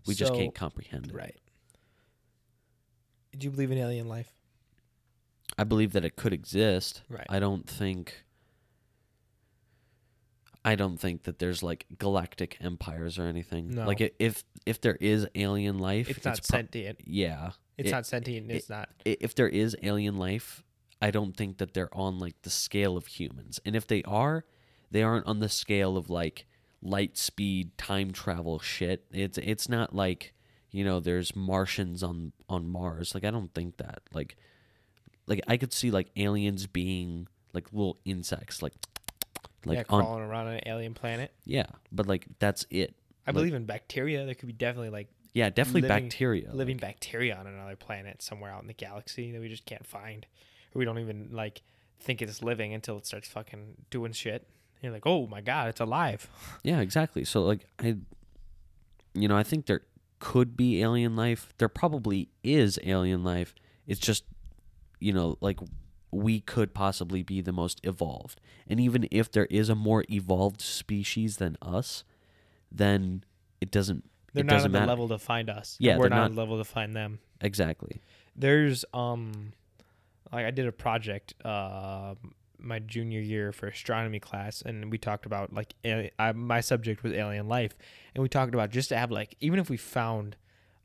We just can't comprehend it. Right. Do you believe in alien life? I believe that it could exist. Right. I don't think I don't think that there's like galactic empires or anything. No. Like if if there is alien life, It's not prob- sentient. yeah. It's It- not sentient. It's not. if there is alien life, I don't think that they're on like the scale of humans. And if they are, they aren't on the scale of like light speed time travel shit. It's it's not like, you know, there's Martians on on Mars. Like I don't think that. Like like I could see like aliens being like little insects like like yeah, on crawling around on an alien planet. yeah, but like that's it. I Like- believe in bacteria. There could be definitely like Yeah, definitely living- bacteria. living like- bacteria on another planet somewhere out in the galaxy that we just can't find. Or we don't even like think it's living until it starts fucking doing shit. You're like, oh my god, it's alive. Yeah, exactly. So like I you know, I think there could be alien life. There probably is alien life. It's just you know, like we could possibly be the most evolved. And even if there is a more evolved species than us, then it doesn't They're it not on the matter. level to find us. Yeah, we're not on the level to find them. Exactly. There's um, like I did a project uh my junior year for astronomy class, and we talked about like I, my subject was alien life, and we talked about just to have like even if we found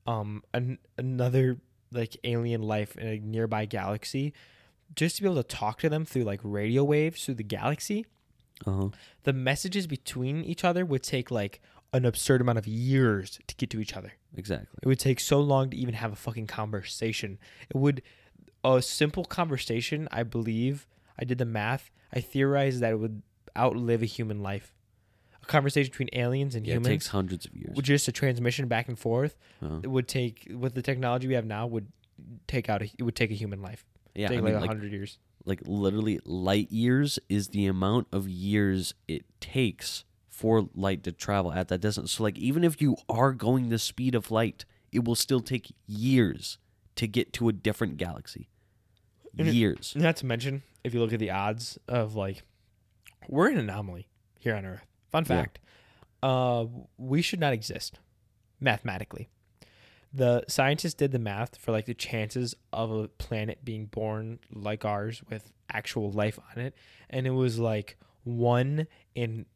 um an, another like alien life in a nearby galaxy, just to be able to talk to them through like radio waves through the galaxy, Uh-huh. the messages between each other would take like an absurd amount of years to get to each other. Exactly. It would take so long to even have a fucking conversation. It would a simple conversation, I believe, I did the math. I theorized that it would outlive a human life. A conversation between aliens and Yeah, it humans, takes hundreds of years. just a transmission back and forth, Uh-huh. it would take with the technology we have now would take out a, it would take a human life. Yeah, take I like mean a like hundred years. like literally light years is the amount of years it takes for light to travel at that distance. So like even if you are going the speed of light, it will still take years to get to a different galaxy. And it- Years. Not to mention, if you look at the odds of like, we're an anomaly here on Earth. Fun Yeah. fact: uh, we should not exist mathematically. The scientists did the math for like the chances of a planet being born like ours with actual life on it, and it was like one in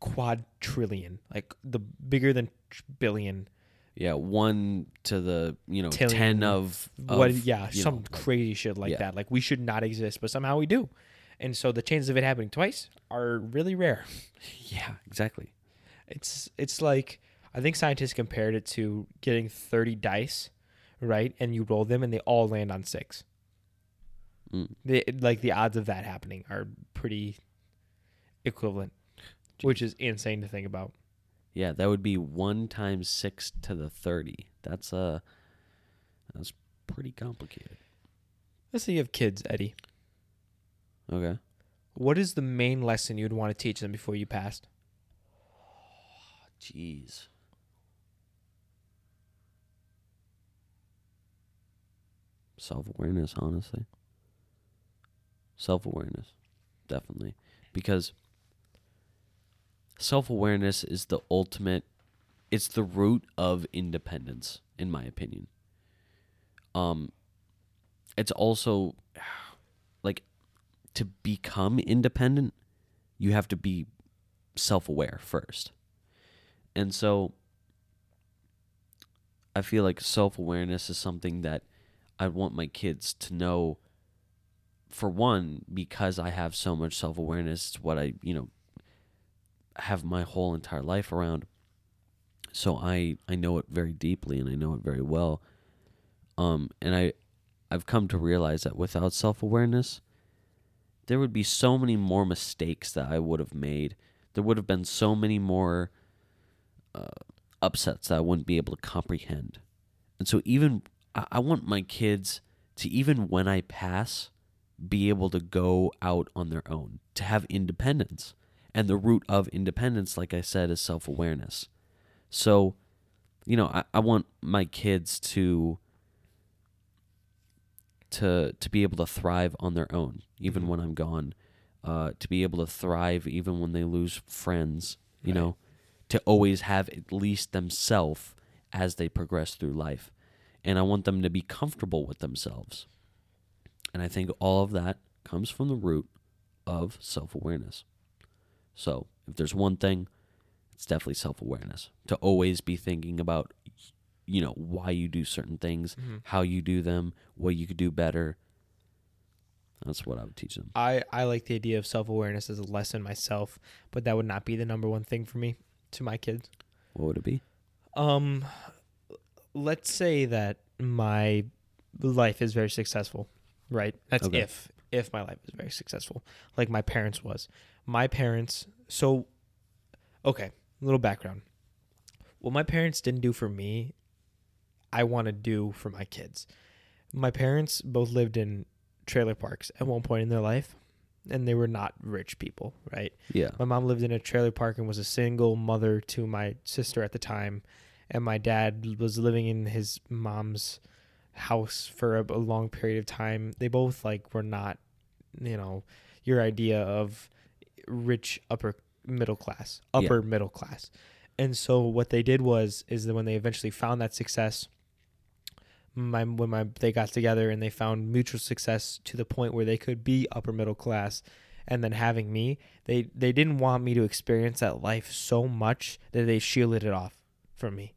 quadrillion, like the bigger than billion. Yeah, one to the you know Tillion. ten of, of what? Yeah, some know, like- crazy shit like yeah. that. Like we should not exist, but somehow we do, and so the chances of it happening twice are really rare. yeah, exactly. It's it's like I think scientists compared it to getting thirty dice, right? And you roll them, and they all land on six. Mm. The like the odds of that happening are pretty equivalent, which is insane to think about. Yeah, that would be one times six to the thirty. That's uh that's pretty complicated. Let's say you have kids, Eddie. Okay. What is the main lesson you'd want to teach them before you passed? Jeez. Self awareness, honestly. Self awareness, definitely. Because self awareness is the ultimate, it's the root of independence, in my opinion. Um, it's also like to become independent, you have to be self aware first. And so I feel like self awareness is something that I want my kids to know. For one, because I have so much self awareness, it's what I you know have my whole entire life around. So I I know it very deeply and I know it very well. Um, and I I've come to realize that without self awareness, there would be so many more mistakes that I would have made. There would have been so many more uh, upsets that I wouldn't be able to comprehend. And so, even I, I want my kids to, even when I pass, be able to go out on their own, to have independence. And the root of independence, like I said, is self awareness. So, you know, I, I want my kids to to to be able to thrive on their own, even Mhm. when I'm gone. Uh, to be able to thrive even when they lose friends. You Right. know, to always have at least themselves as they progress through life, and I want them to be comfortable with themselves. And I think all of that comes from the root of self awareness. So, if there's one thing, it's definitely self awareness. To always be thinking about, you know, why you do certain things, Mhm. how you do them, what you could do better. That's what I would teach them. I, I like the idea of self awareness as a lesson myself, but that would not be the number one thing for me to my kids. What would it be? Um, let's say that my life is very successful, right? That's Okay. if if my life is very successful, like my parents was. My parents. So, okay, little background. What my parents didn't do for me, I want to do for my kids. My parents both lived in trailer parks at one point in their life, and they were not rich people, right? Yeah. My mom lived in a trailer park and was a single mother to my sister at the time, and my dad was living in his mom's house for a, a long period of time. They both like were not, you know, your idea of rich upper middle class, Yeah. upper middle class. And so what they did was is that when they eventually found that success, my when my they got together and they found mutual success to the point where they could be upper middle class and then having me they they didn't want me to experience that life so much that they shielded it off from me.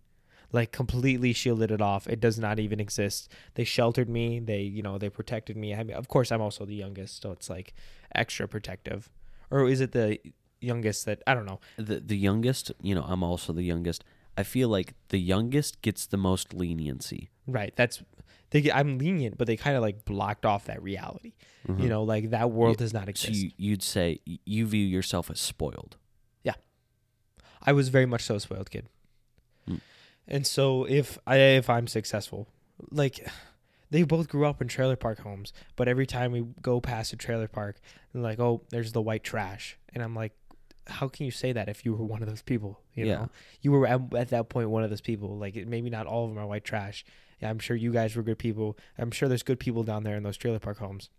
Like completely shielded it off. It does not even exist. They sheltered me. They you know they protected me. I mean, of course i'm also the youngest so it's like extra protective or is it the youngest that i don't know The the youngest, you know, I'm also the youngest. I feel like the youngest gets the most leniency. right that's they get- i'm lenient but they kind of like blocked off that reality Mhm. you know like that world does not so exist you, you'd say you view yourself as spoiled. Yeah, I was very much so a spoiled kid. Mm. And so if I if I'm successful, like they both grew up in trailer park homes, but every time we go past a trailer park, they're like, "Oh, there's the white trash." And I'm like, "How can you say that if you were one of those people?" You Yeah. know, you were at, at that point one of those people. Like maybe not all of them are white trash. Yeah, I'm sure you guys were good people. I'm sure there's good people down there in those trailer park homes.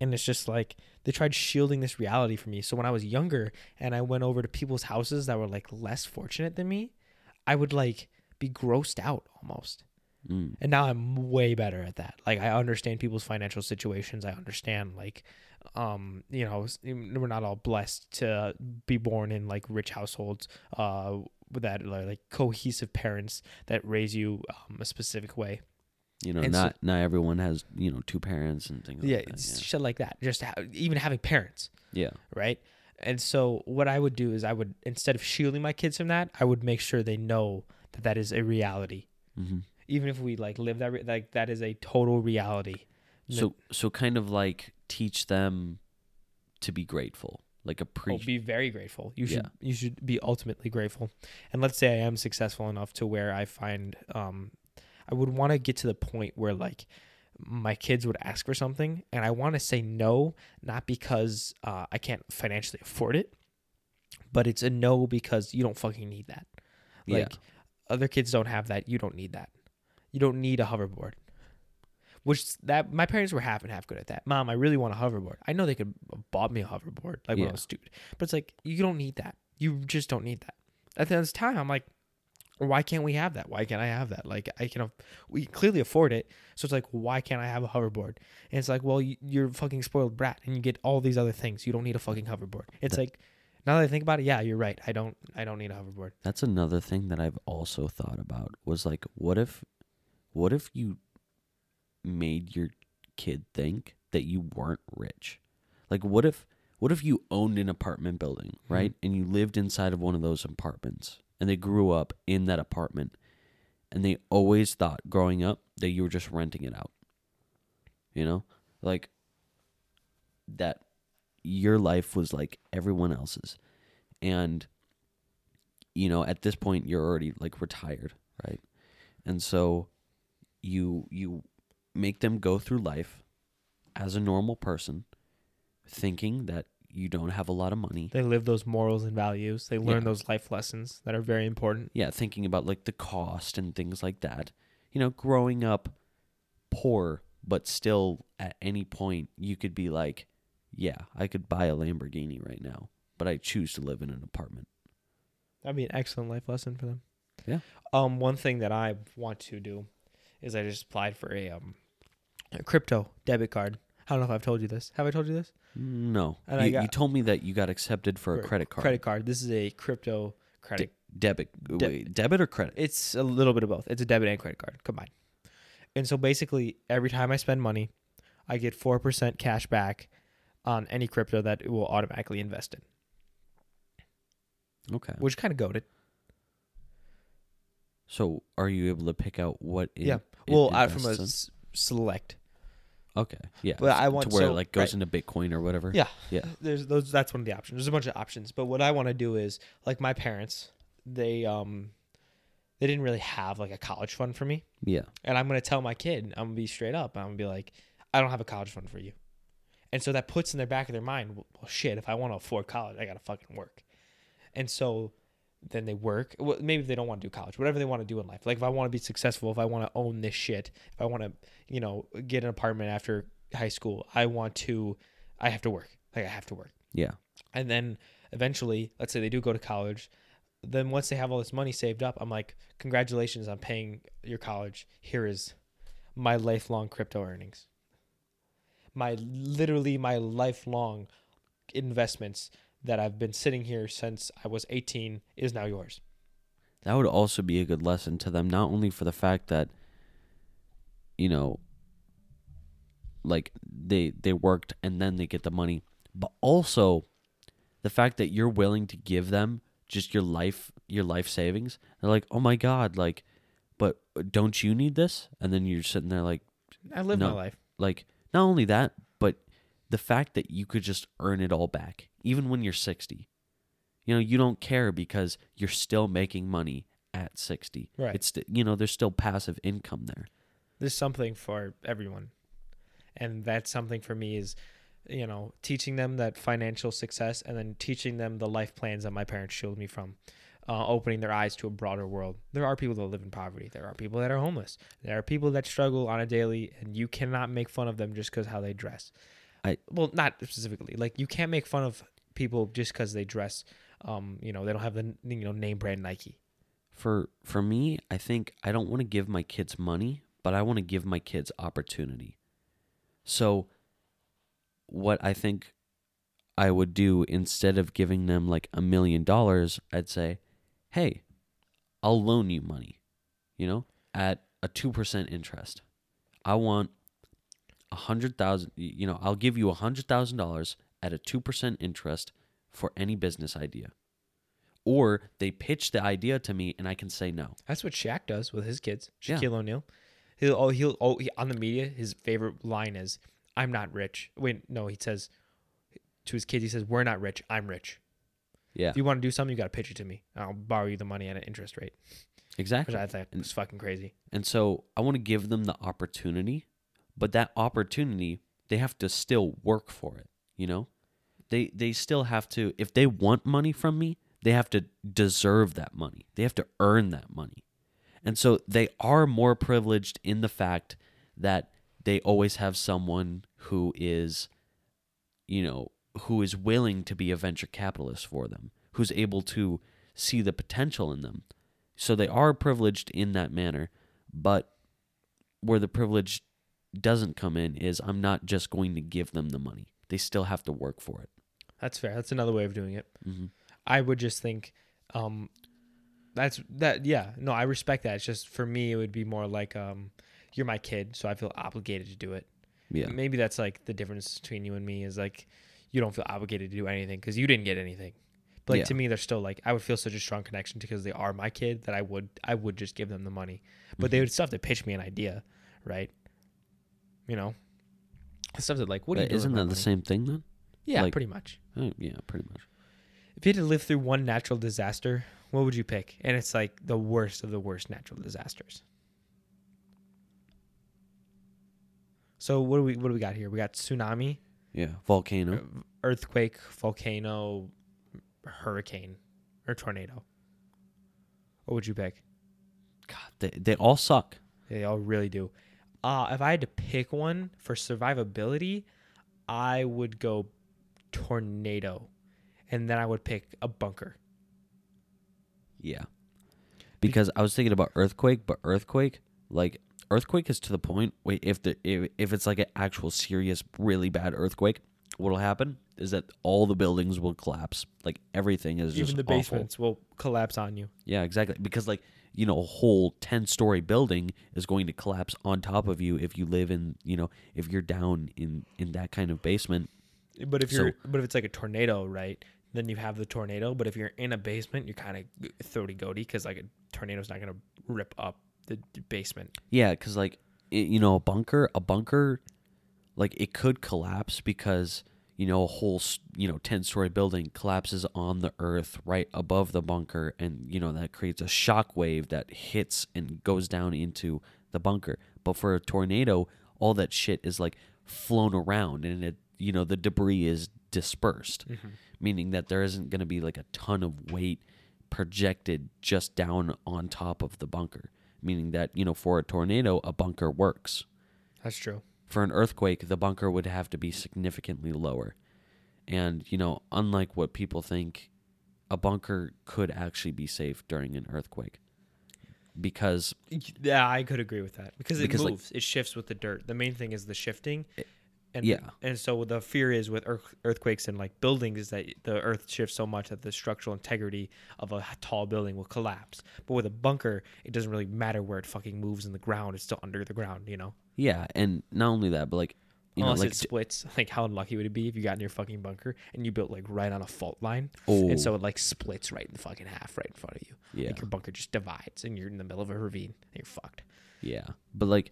And it's just like they tried shielding this reality from me. So when I was younger and I went over to people's houses that were like less fortunate than me, I would like be grossed out almost. Mm. And now I'm way better at that. Like I understand people's financial situations. I understand like um you know we're not all blessed to be born in like rich households uh with that like cohesive parents that raise you um, a specific way. You know, And so- not not everyone has you know two parents and things. Yeah, like that. it's shit like that. Just ha- even having parents. yeah, right? And so what I would do is I would instead of shielding my kids from that, I would make sure they know that that is a reality. yeah. Even if we like live that re- like that is a total reality. So so kind of like teach them to be grateful, like Oh, appreciate. be very grateful. You should Yeah. you should be ultimately grateful. And let's say I am successful enough to where I find um I would want to get to the point where like my kids would ask for something and I want to say no not because uh, I can't financially afford it, but it's a no because you don't fucking need that. yeah, Like other kids don't have that. You don't need that. You don't need a hoverboard. Which that my parents were half and half good at that. Mom, I really want a hoverboard. I know they could have bought me a hoverboard like when I was stupid, but it's like you don't need that. You just don't need that. At this time, I'm like, why can't we have that? Why can't I have that? Like I can, we clearly afford it. So it's like, why can't I have a hoverboard? And it's like, well, you, you're a fucking spoiled brat, and you get all these other things. You don't need a fucking hoverboard. It's like, Now that I think about it, yeah, you're right. I don't I don't need a hoverboard. That's another thing that I've also thought about was like what if what if you made your kid think that you weren't rich? Like what if what if you owned an apartment building, Mm-hmm. right? And you lived inside of one of those apartments and they grew up in that apartment and they always thought growing up that you were just renting it out. You know? Like that your life was like everyone else's. And you know, at this point you're already like retired, right? And so you you make them go through life as a normal person thinking that you don't have a lot of money. They live those morals and values. They learn Yeah. those life lessons that are very important. Yeah, thinking about like the cost and things like that. You know, growing up poor but still at any point you could be like, yeah, I could buy a Lamborghini right now, but I choose to live in an apartment. That'd be an excellent life lesson for them. Yeah. Um, one thing that I want to do is I just applied for a um a crypto debit card. I don't know if I've told you this. Have I told you this? No. And you, you told me that you got accepted for a credit card. Credit card. This is a crypto credit. debit. De- Wait, debit or credit? It's a little bit of both. It's a debit and credit card combined. And so basically, every time I spend money, I get four percent cash back on any crypto that it will automatically invest in, Okay. which kind of goaded. So are you able to pick out what it, yeah. Well, out from a select. Okay. Yeah. But I want to where so- it like goes right. into Bitcoin or whatever. Yeah. Yeah. There's those. That's one of the options. There's a bunch of options. But what I want to do is like my parents. They um, they didn't really have like a college fund for me. Yeah. And I'm gonna tell my kid, I'm gonna be straight up. I'm gonna be like, I don't have a college fund for you. And so that puts in their back of their mind, well, well, shit, if I want to afford college, I gotta fucking work. And so then they work. Well, maybe they don't want to do college, whatever they want to do in life. Like if I want to be successful, if I want to own this shit, if I want to, you know, get an apartment after high school, I want to, I have to work. Like I have to work. Yeah. And then eventually, let's say they do go to college. Then once they have all this money saved up, I'm like, congratulations on paying your college. Here is my lifelong crypto earnings. My literally my lifelong investments that I've been sitting here since I was 18 is now yours. That would also be a good lesson to them, not only for the fact that, you know, like they they worked and then they get the money, but also the fact that you're willing to give them just your life your life savings. They're like, oh my god, like, but don't you need this? And then you're sitting there like, I live my life. like not only that, but the fact that you could just earn it all back, even when you're 60. You know, you don't care because you're still making money at 60. Right. It's you know, there's still passive income there. there's something for everyone and that's something for me is you know teaching them that financial success and then teaching them the life plans that my parents shielded me from uh, opening their eyes to a broader world there are people that live in poverty there are people that are homeless there are people that struggle on a daily and you cannot make fun of them just because how they dress I- well not specifically like you can't make fun of people just because they dress um you know they don't have the you know name brand nike For for me, I think I don't want to give my kids money, but I want to give my kids opportunity. So what I think I would do instead of giving them like a million dollars, I'd say, "Hey, I'll loan you money, you know, at a 2% interest. I want a hundred thousand, you know, I'll give you a hundred thousand dollars at a 2% interest for any business idea. Or they pitch the idea to me and I can say no. That's what Shaq does with his kids. Yeah. Shaquille O'Neal. He'll oh he'll oh he, on the media. His favorite line is, "I'm not rich." Wait, no, he says to his kids, he says, "We're not rich. I'm rich. Yeah, If you want to do something, you got to pitch it to me. I'll borrow you the money at an interest rate." Which exactly. I thought was fucking crazy. And so I want to give them the opportunity, but that opportunity, they have to still work for it, you know? They they still have to if they want money from me, they have to deserve that money. They have to earn that money. And so they are more privileged in the fact that they always have someone who is you know, who is willing to be a venture capitalist for them, who's able to see the potential in them. So they are privileged in that manner, but where the privilege doesn't come in is I'm not just going to give them the money. They still have to work for it. That's fair. That's another way of doing it. hmm I would just think, um, that's that. Yeah, no, I respect that. It's just for me, it would be more like, um, you're my kid, so I feel obligated to do it. Yeah. Maybe that's like the difference between you and me is like, you don't feel obligated to do anything because you didn't get anything. But like Yeah. to me, they're still like I would feel such a strong connection because they are my kid that I would I would just give them the money, but Mm-hmm. they would still have to pitch me an idea, right? You know, stuff that like what but are you isn't that the money? same thing then? Yeah, like- pretty much. Uh, yeah, pretty much. If you had to live through one natural disaster, what would you pick? And it's like the worst of the worst natural disasters. So what do we what do we got here? We got tsunami, Yeah, volcano. earthquake, volcano, hurricane, or tornado. What would you pick? God, they they all suck. They all really do. Uh, if I had to pick one for survivability, I would go tornado, and then I would pick a bunker. Yeah. Because I was thinking about earthquake, but earthquake, like earthquake is to the point. Wait, if the if, if it's like an actual serious, really bad earthquake, what'll happen is that all the buildings will collapse. Like everything is just Even the awful. basements will collapse on you. Yeah, exactly. Because like you know, a whole ten story building is going to collapse on top of you if you live in you know if you're down in in that kind of basement. But if you're, but if it's like a tornado, right? Then you have the tornado. But if you're in a basement, you're kind of throaty goaty because like a tornado's not gonna rip up the basement. Yeah, because like you know, a bunker, a bunker, like it could collapse because you know a whole you know ten story building collapses on the earth right above the bunker, and you know that creates a shock wave that hits and goes down into the bunker. But for a tornado, all that shit is like flown around, and it you know the debris is dispersed, mm-hmm. meaning that there isn't going to be like a ton of weight projected just down on top of the bunker meaning that you know for a tornado a bunker works That's true. for an earthquake the bunker would have to be significantly lower and you know unlike what people think a bunker could actually be safe during an earthquake because Yeah, I could agree with that because it Because, like- moves. it shifts with the dirt. The main thing is the shifting. And, yeah. and so the fear is with earth, earthquakes and like buildings is that the earth shifts so much that the structural integrity of a tall building will collapse. But with a bunker, it doesn't really matter where it fucking moves in the ground; it's still under the ground, you know. yeah and not only that but like you Unless know like it splits, like how unlucky would it be if you got in your fucking bunker and you built like right on a fault line, oh and so oh. it like splits right in the fucking half right in front of you. yeah Like your bunker just divides, and you're in the middle of a ravine, and you're fucked. Yeah, but like,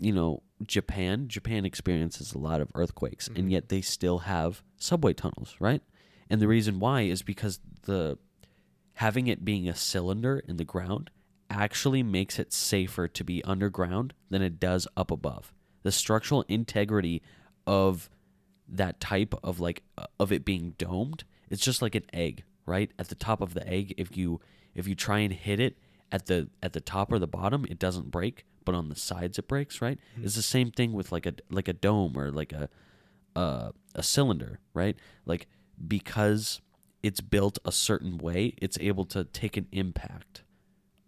you know, Japan, Japan experiences a lot of earthquakes, Mhm. and yet they still have subway tunnels, right? And the reason why is because the having it being a cylinder in the ground actually makes it safer to be underground than it does up above. The structural integrity of that type of like uh, of it being domed, it's just like an egg, right? At the top of the egg, if you if you try and hit it at the at the top or the bottom, it doesn't break, but on the sides it breaks, right? It's the same thing with like a like a dome or like a uh, a cylinder, right? Like because it's built a certain way, it's able to take an impact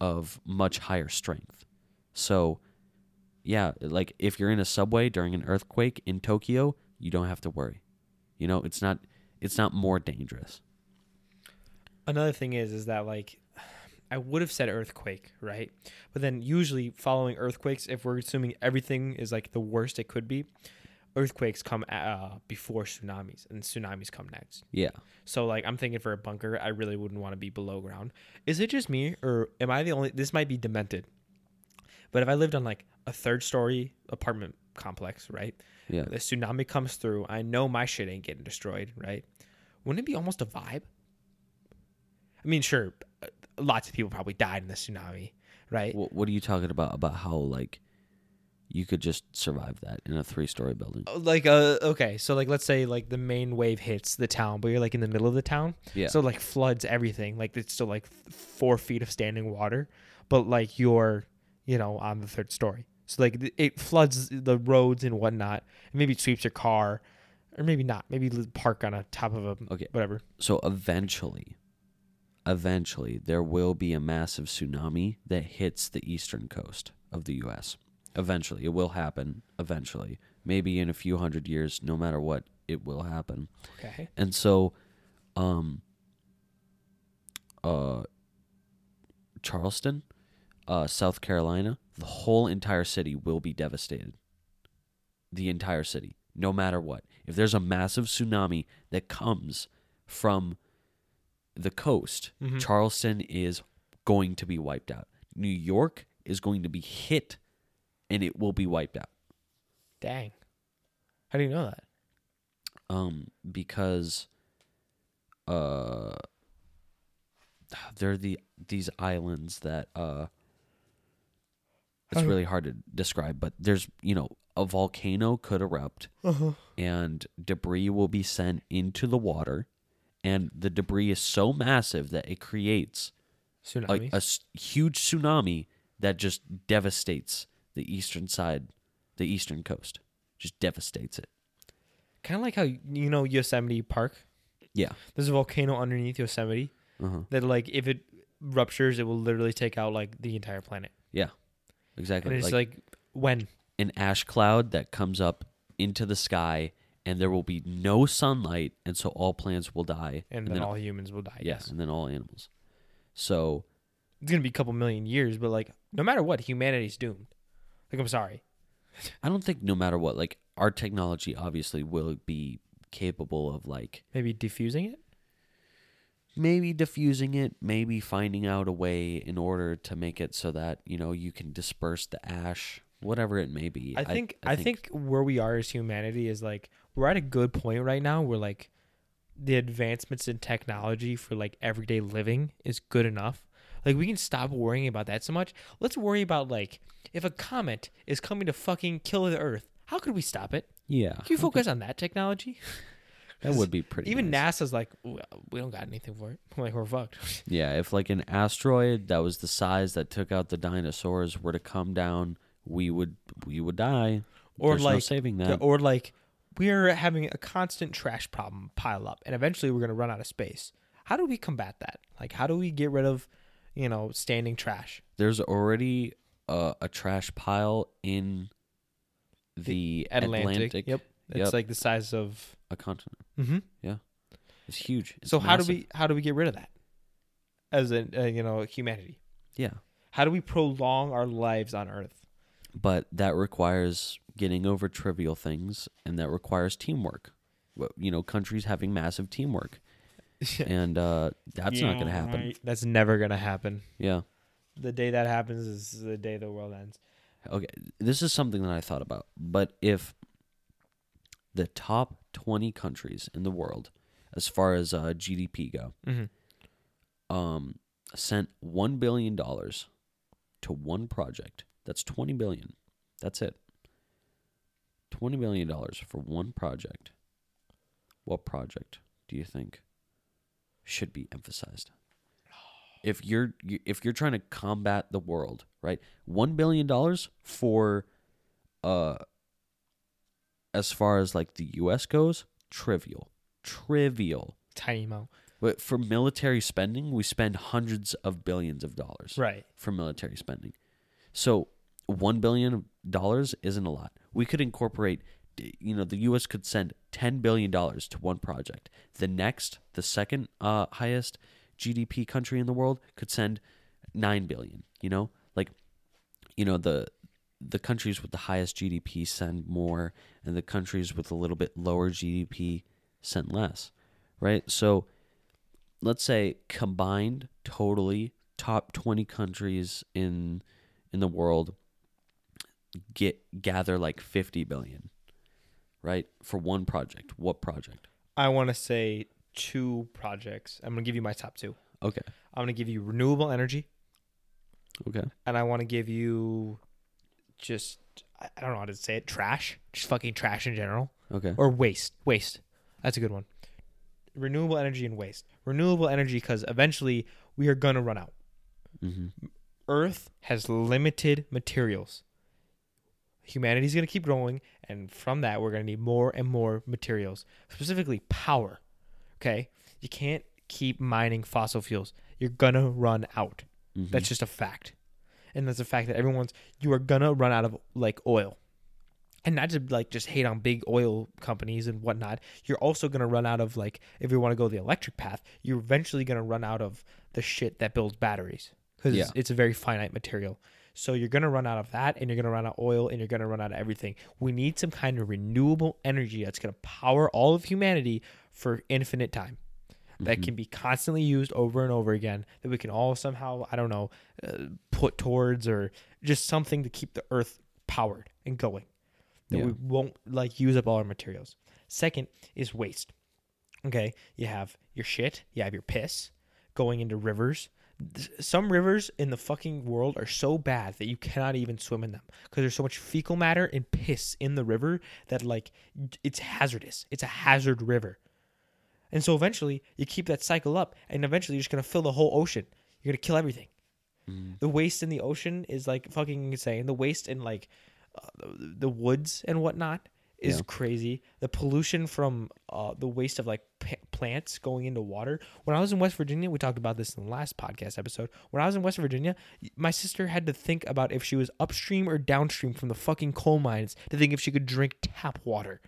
of much higher strength. So, yeah, like if you're in a subway during an earthquake in Tokyo, you don't have to worry. You know, it's not it's not more dangerous. another thing is is that like I would have said earthquake, right? But then usually following earthquakes, if we're assuming everything is like the worst it could be, earthquakes come uh, before tsunamis, and tsunamis come next. Yeah. So like I'm thinking for a bunker, I really wouldn't want to be below ground. Is it just me, or am I the only? This might be demented. But if I lived on like a third story apartment complex, right? Yeah. The tsunami comes through. I know my shit ain't getting destroyed, right? Wouldn't it be almost a vibe? I mean, sure, lots of people probably died in the tsunami, right? What, what are you talking about? About how like you could just survive that in a three-story building? Like, uh, okay, so like, let's say like the main wave hits the town, but you're like in the middle of the town, Yeah. so like floods everything. Like it's still like four feet of standing water, but like you're, you know, on the third story. So like th- it floods the roads and whatnot, and maybe it sweeps your car, or maybe not. Maybe park on a top of a Okay. whatever. So eventually, eventually, there will be a massive tsunami that hits the eastern coast of the U.S. Eventually, it will happen. Eventually, maybe in a few hundred years, no matter what it will happen. Okay. And so, um, uh, Charleston, uh, South Carolina, the whole entire city will be devastated. The entire city, no matter what. If there's a massive tsunami that comes from the coast, Mhm. Charleston is going to be wiped out. New York is going to be hit and it will be wiped out. Dang. How do you know that? um because uh they're the these islands that uh it's really hard to describe but there's you know a volcano could erupt Uh-huh. and debris will be sent into the water and the debris is so massive that it creates a, huge tsunami that just devastates the eastern side the eastern coast. Just devastates it. Kind of like how you know Yosemite Park. yeah. There's a volcano underneath Yosemite uh-huh. that, like, if it ruptures, it will literally take out like the entire planet. Yeah, exactly. And it's like like, when? an ash cloud that comes up into the sky and there will be no sunlight and so all plants will die and, then, all humans will die. Yes, and then all animals so it's gonna be a couple million years, but like, no matter what, humanity's doomed. Like, I'm sorry. i don't think no matter what like our technology obviously will be capable of like Maybe diffusing it. maybe diffusing it maybe finding out a way in order to make it so that you know you can disperse the ash whatever it may be I think I, think, where we are as humanity is like we're at a good point right now where like the advancements in technology for like everyday living is good enough. Like we can stop worrying about that so much. Let's worry about like if a comet is coming to fucking kill the earth, how could we stop it? yeah Can you focus on that technology? that would be pretty Even nice. NASA's like, "Well, we don't got anything for it. Like we're fucked. Yeah, if like an asteroid that was the size that took out the dinosaurs were to come down, we would we would die. Or There's no like saving Yeah, that. or like we're having a constant trash problem pile up and eventually we're going to run out of space. How do we combat that? Like how do we get rid of, you know, standing trash? There's already a, a trash pile in the, Atlantic. Yep. It's Yep. like the size of a continent. hmm Yeah. It's huge. It's So how do we how do we get rid of that? As a uh, you know, humanity. Yeah, How do we prolong our lives on earth? but that requires getting over trivial things, and that requires teamwork. You know, countries having massive teamwork, and uh, that's not going to happen. That's never going to happen. Yeah. The day that happens is the day the world ends. okay, this is something that I thought about. But if the top 20 countries in the world, as far as uh, GDP go, Mm-hmm. um, sent $1 billion to one project, that's 20 billion. That's it. $20 billion for one project. What project do you think should be emphasized? If you're if you're trying to combat the world, right? 1 billion dollars for uh as far as like the US goes, trivial. Trivial. Tiny amount. But for military spending, we spend hundreds of billions of dollars Right. for military spending. So one billion dollars isn't a lot. We could incorporate, you know, the U.S. could send ten billion dollars to one project. The next, the second uh, highest GDP country in the world, could send nine billion. You know, like, you know the the countries with the highest GDP send more, and the countries with a little bit lower GDP send less, right? So let's say combined totally top 20 countries in in the world get gather like 50 billion right for one project what project I want to say two projects. I'm going to give you my top two. okay I'm going to give you renewable energy okay and I want to give you just I don't know how to say it, trash, just fucking trash in general okay or waste. Waste. That's a good one. Renewable energy and waste. Renewable energy cuz eventually we are going to run out. mm-hmm. Earth has limited materials. Humanity's going to keep growing, and from that, we're going to need more and more materials, specifically power. Okay? You can't keep mining fossil fuels. You're going to run out. Mm-hmm. That's just a fact. And that's a fact that everyone's, you are going to run out of like oil. and not to like just hate on big oil companies and whatnot. You're also gonna run out of like if you want to go the electric path, you're eventually gonna run out of the shit that builds batteries because Yeah. it's, it's a very finite material. So you're gonna run out of that, and you're gonna run out of oil, and you're gonna run out of everything. We need some kind of renewable energy that's gonna power all of humanity for infinite time. That can be constantly used over and over again. That we can all somehow, I don't know, uh, put towards or just something to keep the Earth powered and going. That Yeah. we won't like use up all our materials. Second is waste. Okay, you have your shit, you have your piss going into rivers. Some rivers in the fucking world are so bad that you cannot even swim in them because there's so much fecal matter and piss in the river that like it's hazardous. It's a hazard river. And so eventually you keep that cycle up and eventually you're just going to fill the whole ocean. You're going to kill everything. The waste in the ocean is like fucking insane. The waste in like uh, the, the woods and whatnot is Yeah. crazy. The pollution from uh, the waste of like p- plants going into water. When I was in West Virginia, we talked about this in the last podcast episode. When I was in West Virginia, my sister had to think about if she was upstream or downstream from the fucking coal mines to think if she could drink tap water.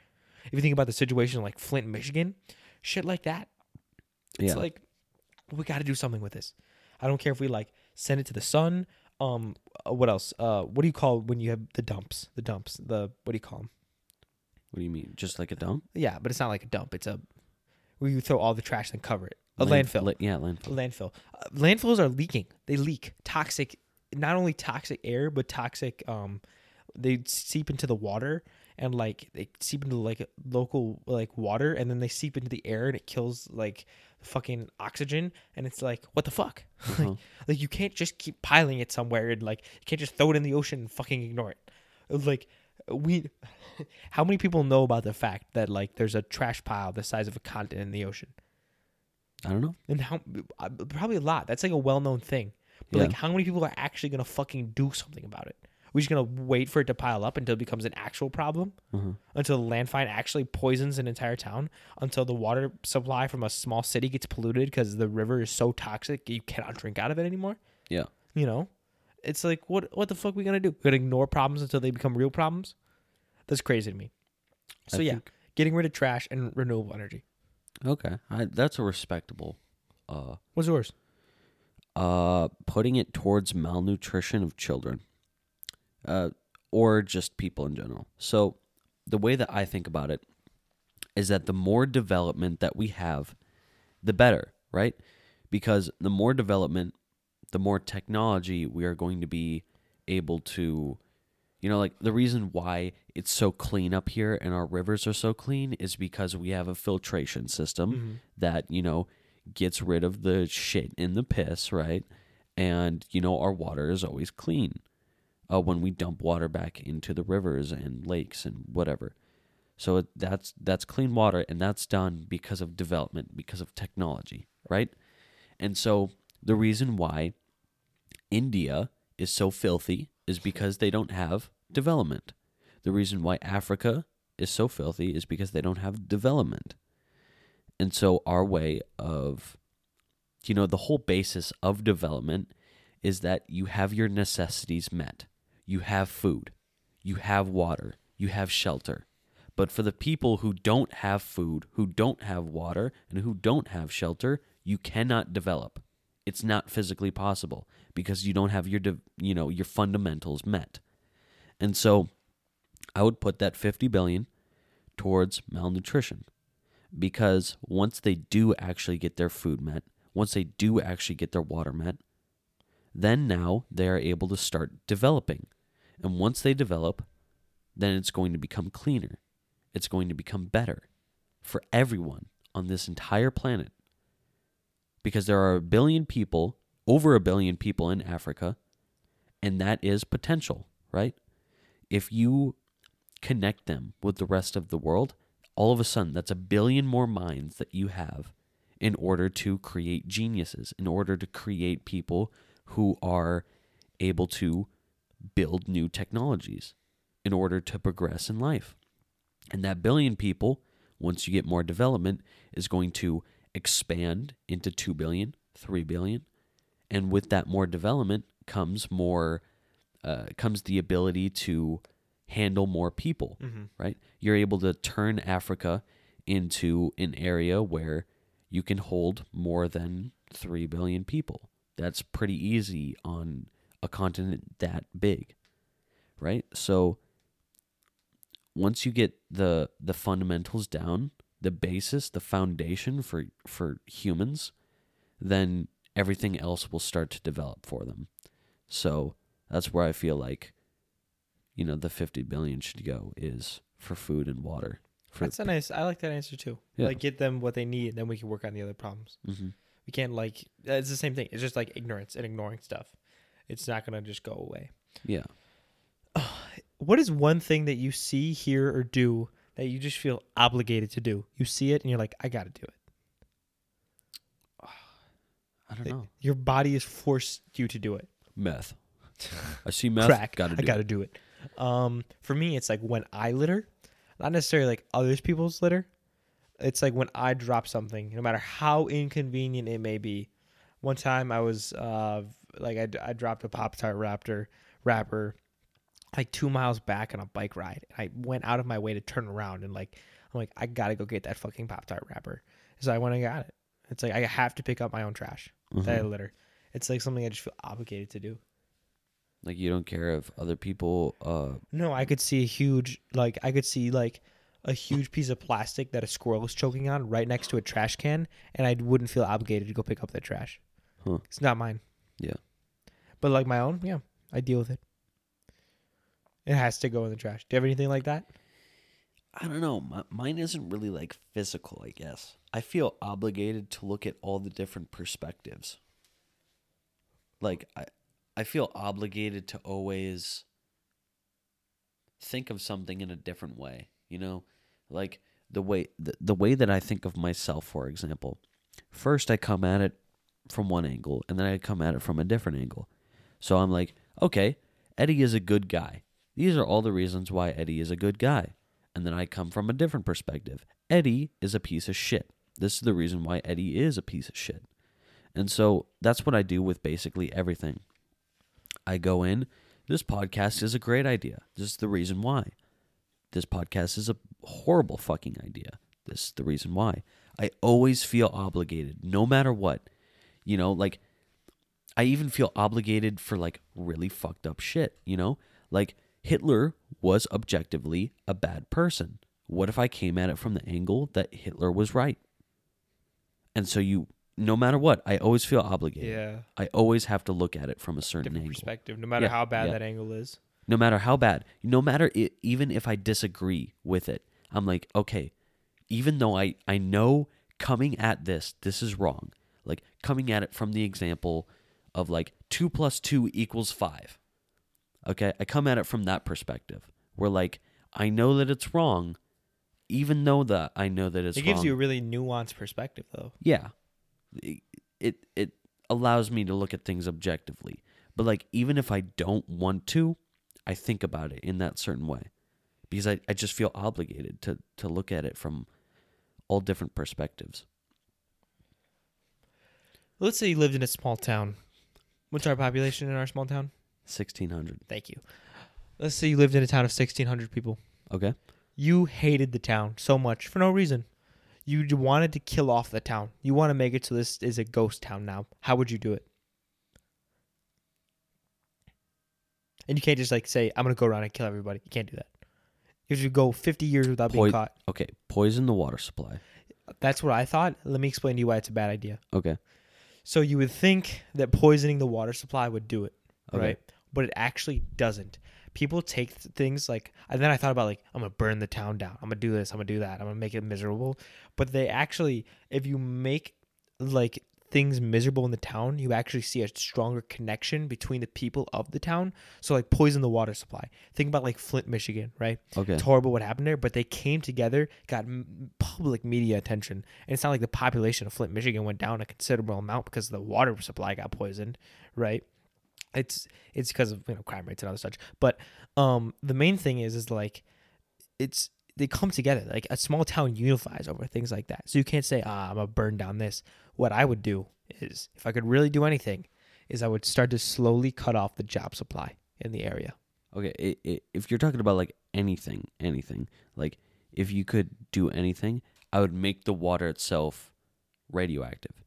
If you think about the situation like Flint, Michigan, shit like that, it's Yeah. like we got to do something with this. I don't care if we like send it to the sun. Um, uh, what else? Uh, what do you call when you have the dumps? The dumps. The what do you call them? What do you mean? Just like a dump? Yeah, but it's not like a dump. It's a where you throw all the trash and cover it. A Land- landfill. la- yeah, landfill. landfill. Uh, landfills are leaking. They leak toxic, not only toxic air, but toxic. Um, they seep into the water and like they seep into like local like water, and then they seep into the air, and it kills like fucking oxygen. And it's like, what the fuck? Uh-huh. like, like you can't just keep piling it somewhere, and like you can't just throw it in the ocean and fucking ignore it. Like we, how many people know about the fact that like there's a trash pile the size of a continent in the ocean? I don't know. And how uh, probably a lot. That's like a well known thing. But Yeah. like how many people are actually gonna fucking do something about it? We're just gonna wait for it to pile up until it becomes an actual problem? Uh-huh. Until the landfill actually poisons an entire town? Until the water supply from a small city gets polluted because the river is so toxic you cannot drink out of it anymore? Yeah. You know? It's like what what the fuck we gonna do? We're gonna ignore problems until they become real problems? That's crazy to me. So I yeah, think- getting rid of trash and renewable energy. Okay. I, that's a respectable. Uh, What's yours? uh, putting it towards malnutrition of children, uh, or just people in general. So, the way that I think about it is that the more development that we have, the better, right? Because the more development, the more technology we are going to be able to, you know, like the reason why it's so clean up here and our rivers are so clean is because we have a filtration system that, you know, gets rid of the shit in the piss, right? And, you know, our water is always clean uh, when we dump water back into the rivers and lakes and whatever. So it, that's that's clean water, and that's done because of development, because of technology, right? And so the reason why India is so filthy is because they don't have development. The reason why Africa is so filthy is because they don't have development. And so our way of you know the whole basis of development is that you have your necessities met. You have food, you have water, you have shelter. But for the people who don't have food, who don't have water, and who don't have shelter, you cannot develop. It's not physically possible because you don't have your you know your fundamentals met. And so I would put that 50 billion towards malnutrition because once they do actually get their food met, once they do actually get their water met, then now they are able to start developing. And once they develop, then it's going to become cleaner. It's going to become better for everyone on this entire planet. Because there are a billion people, over a billion people in Africa, and that is potential, right? If you connect them with the rest of the world, all of a sudden that's a billion more minds that you have in order to create geniuses, in order to create people who are able to build new technologies in order to progress in life. And that billion people, once you get more development, is going to expand into 2 billion, 3 billion. And with that more development comes more, uh, comes the ability to handle more people, Mm-hmm. right? You're able to turn Africa into an area where you can hold more than 3 billion people. That's pretty easy on a continent that big, right? So once you get the the fundamentals down, the basis, the foundation for for humans, then everything else will start to develop for them. So that's where I feel like you know the 50 billion should go is for food and water. For That's a nice. I like that answer too. Yeah. Like get them what they need, and then we can work on the other problems. Mhm. We can't like. It's the same thing. It's just like ignorance and ignoring stuff. It's not gonna just go away. Yeah. What is one thing that you see, hear, or do that you just feel obligated to do? You see it and you're like, I gotta do it. I don't know. Your body is forced you to do it. Meth. I see meth. Crack. Gotta do I gotta do it. Um, for me, it's like when I litter, not necessarily like other people's litter. It's like when I drop something, no matter how inconvenient it may be. One time I was uh like I, I dropped a Pop Tart Raptor wrapper like two miles back on a bike ride. I went out of my way to turn around and like I'm like I gotta go get that fucking Pop Tart wrapper. So I went and got it. It's like I have to pick up my own trash it. that I Mhm. litter. It's like something I just feel obligated to do. Like you don't care if other people uh No, I could see a huge like I could see like a huge piece of plastic that a squirrel is choking on right next to a trash can, and I wouldn't feel obligated to go pick up that trash. Huh. It's not mine. Yeah. But like my own, yeah, I deal with it. It has to go in the trash. Do you have anything like that? I don't know. My, mine isn't really like physical, I guess. I feel obligated to look at all the different perspectives. Like I I feel obligated to always think of something in a different way, you know? Like the way the, the way that I think of myself, for example. First I come at it from one angle and then I come at it from a different angle. So I'm like, okay, Eddie is a good guy. These are all the reasons why Eddie is a good guy. And then I come from a different perspective. Eddie is a piece of shit. This is the reason why Eddie is a piece of shit. And so that's what I do with basically everything. I go in, this podcast is a great idea. This is the reason why. This podcast is a horrible fucking idea. This is the reason why. I always feel obligated, no matter what. You know, like, I even feel obligated for like really fucked up shit, you know? Like, Hitler was objectively a bad person. What if I came at it from the angle that Hitler was right? And so you, no matter what, I always feel obligated. Yeah. I always have to look at it from a certain Different angle. perspective, no matter Yeah, how bad yeah. that angle is. No matter how bad, no matter i even if I disagree with it, I'm like, okay, even though I I know coming at this, this is wrong. Like coming at it from the example of like two plus two equals five. Okay, I come at it from that perspective. Where like I know that it's wrong, even though that I know that it's it gives wrong. you a really nuanced perspective, though. Yeah. It, it it allows me to look at things objectively. But like even if I don't want to, I think about it in that certain way. Because I, I just feel obligated to to look at it from all different perspectives. Let's say you lived in a small town. What's our population in our small town? Sixteen hundred. Thank you. Let's say you lived in a town of 1,600 people. Okay. You hated the town so much for no reason. You wanted to kill off the town. You want to make it so this is a ghost town now. How would you do it? And you can't just like say, I'm going to go around and kill everybody. You can't do that. You have to go 50 years without being caught. Okay. Poison the water supply. That's what I thought. Let me explain to you why it's a bad idea. Okay. So you would think that poisoning the water supply would do it, Okay. right? But it actually doesn't. People take th- things like, and then I thought about like, I'm gonna burn the town down. I'm gonna do this. I'm gonna do that. I'm gonna make it miserable. But they actually, if you make like things miserable in the town, you actually see a stronger connection between the people of the town. So like poison the water supply. Think about like Flint, Michigan, right? Okay. It's horrible what happened there, but they came together, got m- public media attention, and it's not like the population of Flint, Michigan went down a considerable amount because the water supply got poisoned, right? It's it's because of you know crime rates and other such. But um, the main thing is is like it's they come together. Like a small town unifies over things like that. So you can't say ah I'm gonna burn down this. What I would do is if I could really do anything, is I would start to slowly cut off the job supply in the area. Okay, i i if you're talking about like anything, anything, like if you could do anything, I would make the water itself radioactive.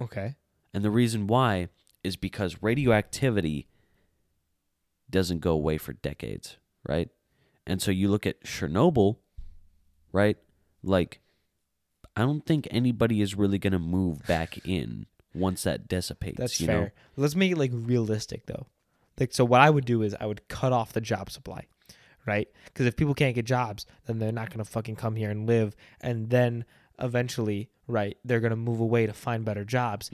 Okay. And the reason why is because radioactivity doesn't go away for decades, right? And so you look at Chernobyl, right? Like, I don't think anybody is really going to move back in once that dissipates. That's you fair. Know? Let's make it like realistic though. Like so what I would do is I would cut off the job supply. Right? Because if people can't get jobs, then they're not gonna fucking come here and live and then eventually, right, they're gonna move away to find better jobs.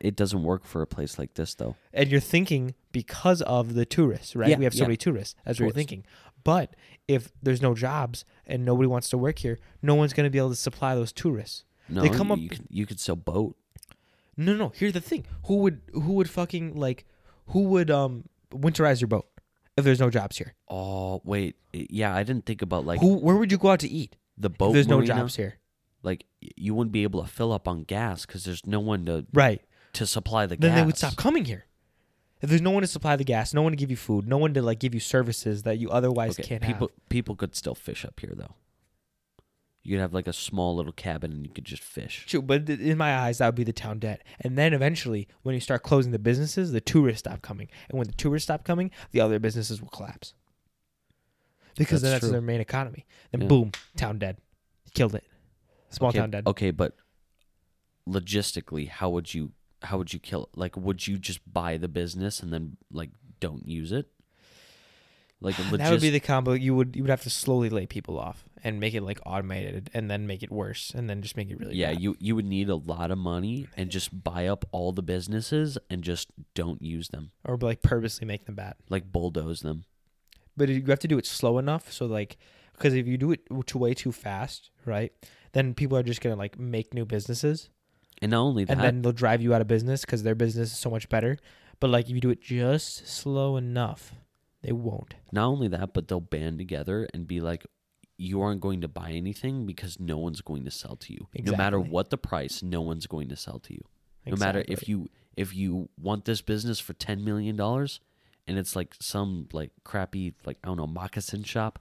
It doesn't work for a place like this, though. And you're thinking because of the tourists, right? Yeah, we have so yeah. many tourists. That's what you're thinking. But if there's no jobs and nobody wants to work here, no one's gonna be able to supply those tourists. No, They come you, up- you could you could sell boat. No, no. Here's the thing: who would who would fucking like who would um winterize your boat if there's no jobs here? Oh wait, yeah, I didn't think about like who where would you go out to eat the if boat. there's no jobs here? Like you wouldn't be able to fill up on gas because there's no one to Right. to supply the Then gas. they would stop coming here. If there's no one to supply the gas, no one to give you food, no one to like give you services that you otherwise Okay, can't people have. people could still fish up here though. You could have like a small little cabin and you could just fish. True, but th- in my eyes, that would be the town debt. And then eventually, when you start closing the businesses, the tourists stop coming. And when the tourists stop coming, the other businesses will collapse. Because then That's that's true. their main economy. Then Yeah. boom, town dead. Killed it. Small okay, town dead. Okay, but logistically, how would you how would you kill it? Like, would you just buy the business and then like don't use it? Like, logis- that would be the combo. You would you would have to slowly lay people off and make it like automated, and then make it worse, and then just make it really yeah. bad. You you would need a lot of money and just buy up all the businesses and just don't use them. or like purposely make them bad. Like bulldoze them. But you have to do it slow enough so like because if you do it too way too fast, right? Then people are just gonna like make new businesses, And not only that, and then they'll drive you out of business because their business is so much better. But like if you do it just slow enough, they won't. not only that, but they'll band together and be like, you aren't going to buy anything because no one's going to sell to you. No matter what the price, no one's going to sell to you. No matter if you if you want this business for ten million dollars and it's like some like crappy like I don't know moccasin shop,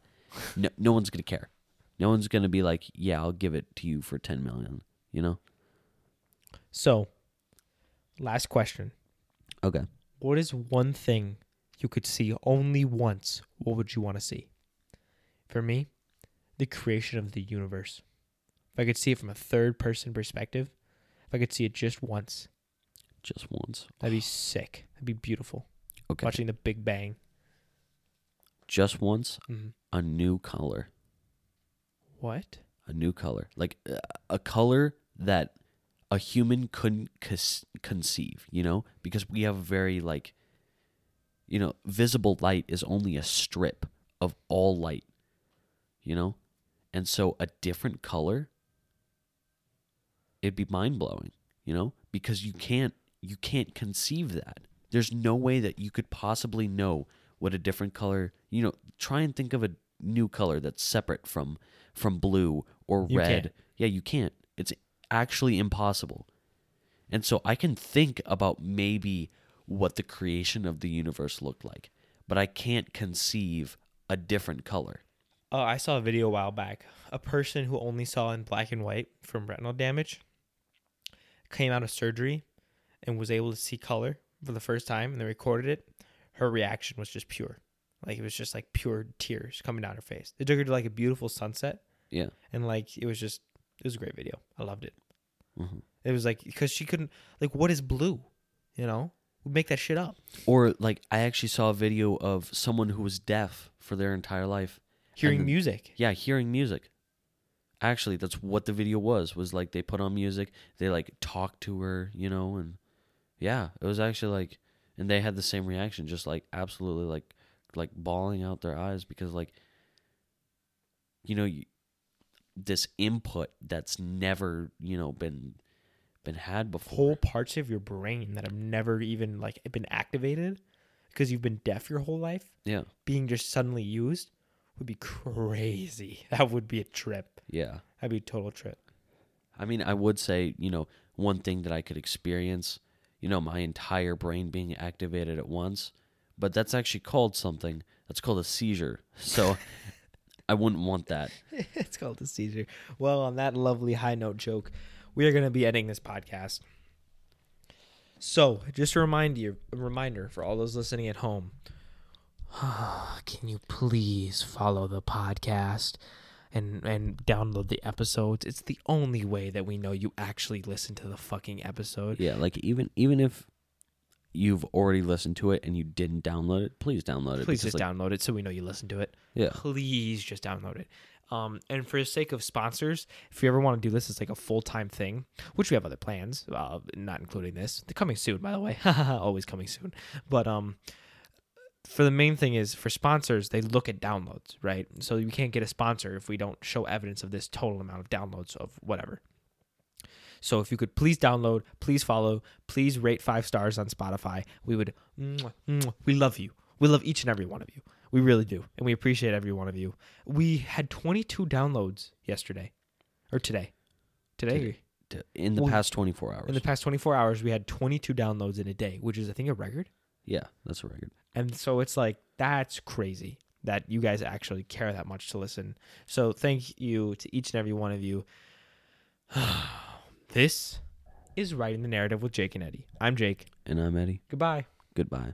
no no one's gonna care. No one's gonna be like, yeah, I'll give it to you for ten million. You know? So, last question: Okay. What is one thing you could see only once? What would you want to see? For me, the creation of the universe. If I could see it from a third person perspective, if I could see it just once, Just once. that'd be sick. That'd be beautiful. Okay. Watching the Big Bang. Just once, hmm a new color. What? a new color, like uh, a color that a human couldn't cons- conceive, you know, because we have very like, you know, visible light is only a strip of all light, you know, and so a different color, it'd be mind blowing, you know, because you can't you can't conceive that. There's no way that you could possibly know what a different color, you know, try and think of a new color that's separate from from blue or You red. can't. Yeah, you can't. It's actually impossible. And so I can think about maybe what the creation of the universe looked like, but I can't conceive a different color. Oh, I saw a video a while back. A person who only saw in black and white from retinal damage came out of surgery and was able to see color for the first time and they recorded it. Her reaction was just pure. Like it was just like pure tears coming down her face. They took her to like a beautiful sunset Yeah. and like it was just it was a great video. I loved it. Mhm. It was like because she couldn't like what is blue, you know? We make that shit up. Or like I actually saw a video of someone who was deaf for their entire life. Hearing then- music. Yeah, hearing music. Actually, that's what the video was. Was like they put on music, they like talked to her, you know, and yeah, it was actually like and they had the same reaction just like absolutely like like bawling out their eyes because like you know, you, this input that's never, you know, been been had before. whole parts of your brain that have never even like been activated because you've been deaf your whole life yeah. being just suddenly used would be crazy that would be a trip Yeah. that'd be a total trip I mean, I would say, you know, one thing that I could experience, you know, my entire brain being activated at once but that's actually called something. That's called a seizure. So I wouldn't want that. it's called a seizure. Well, on that lovely high note joke, we are going to be ending this podcast. So, just a reminder, a reminder for all those listening at home. Can you please follow the podcast and and download the episodes? It's the only way that we know you actually listen to the fucking episode. Yeah, like even even if you've already listened to it and you didn't download it, please download it. Please just like, download it so we know you listened to it. Yeah. Please just download it. Um, and for the sake of sponsors, if you ever want to do this it's like a full time thing, which we have other plans, uh, not including this, they're coming soon, by the way, always coming soon. But um, for the main thing is for sponsors, they look at downloads, right? So you can't get a sponsor if we don't show evidence of this total amount of downloads of whatever. So if you could please download, please follow, please rate five stars on Spotify. We would, we love you. We love each and every one of you. We really do. And we appreciate every one of you. We had 22 downloads yesterday or today. Today. in the Well, past 24 hours. In the past 24 hours, we had 22 downloads in a day, which is, I think, a record. yeah, that's a record. And so it's like, that's crazy that you guys actually care that much to listen. So thank you to each and every one of you. this is Writing the Narrative with Jake and Eddie. I'm Jake. And I'm Eddie. Goodbye. Goodbye.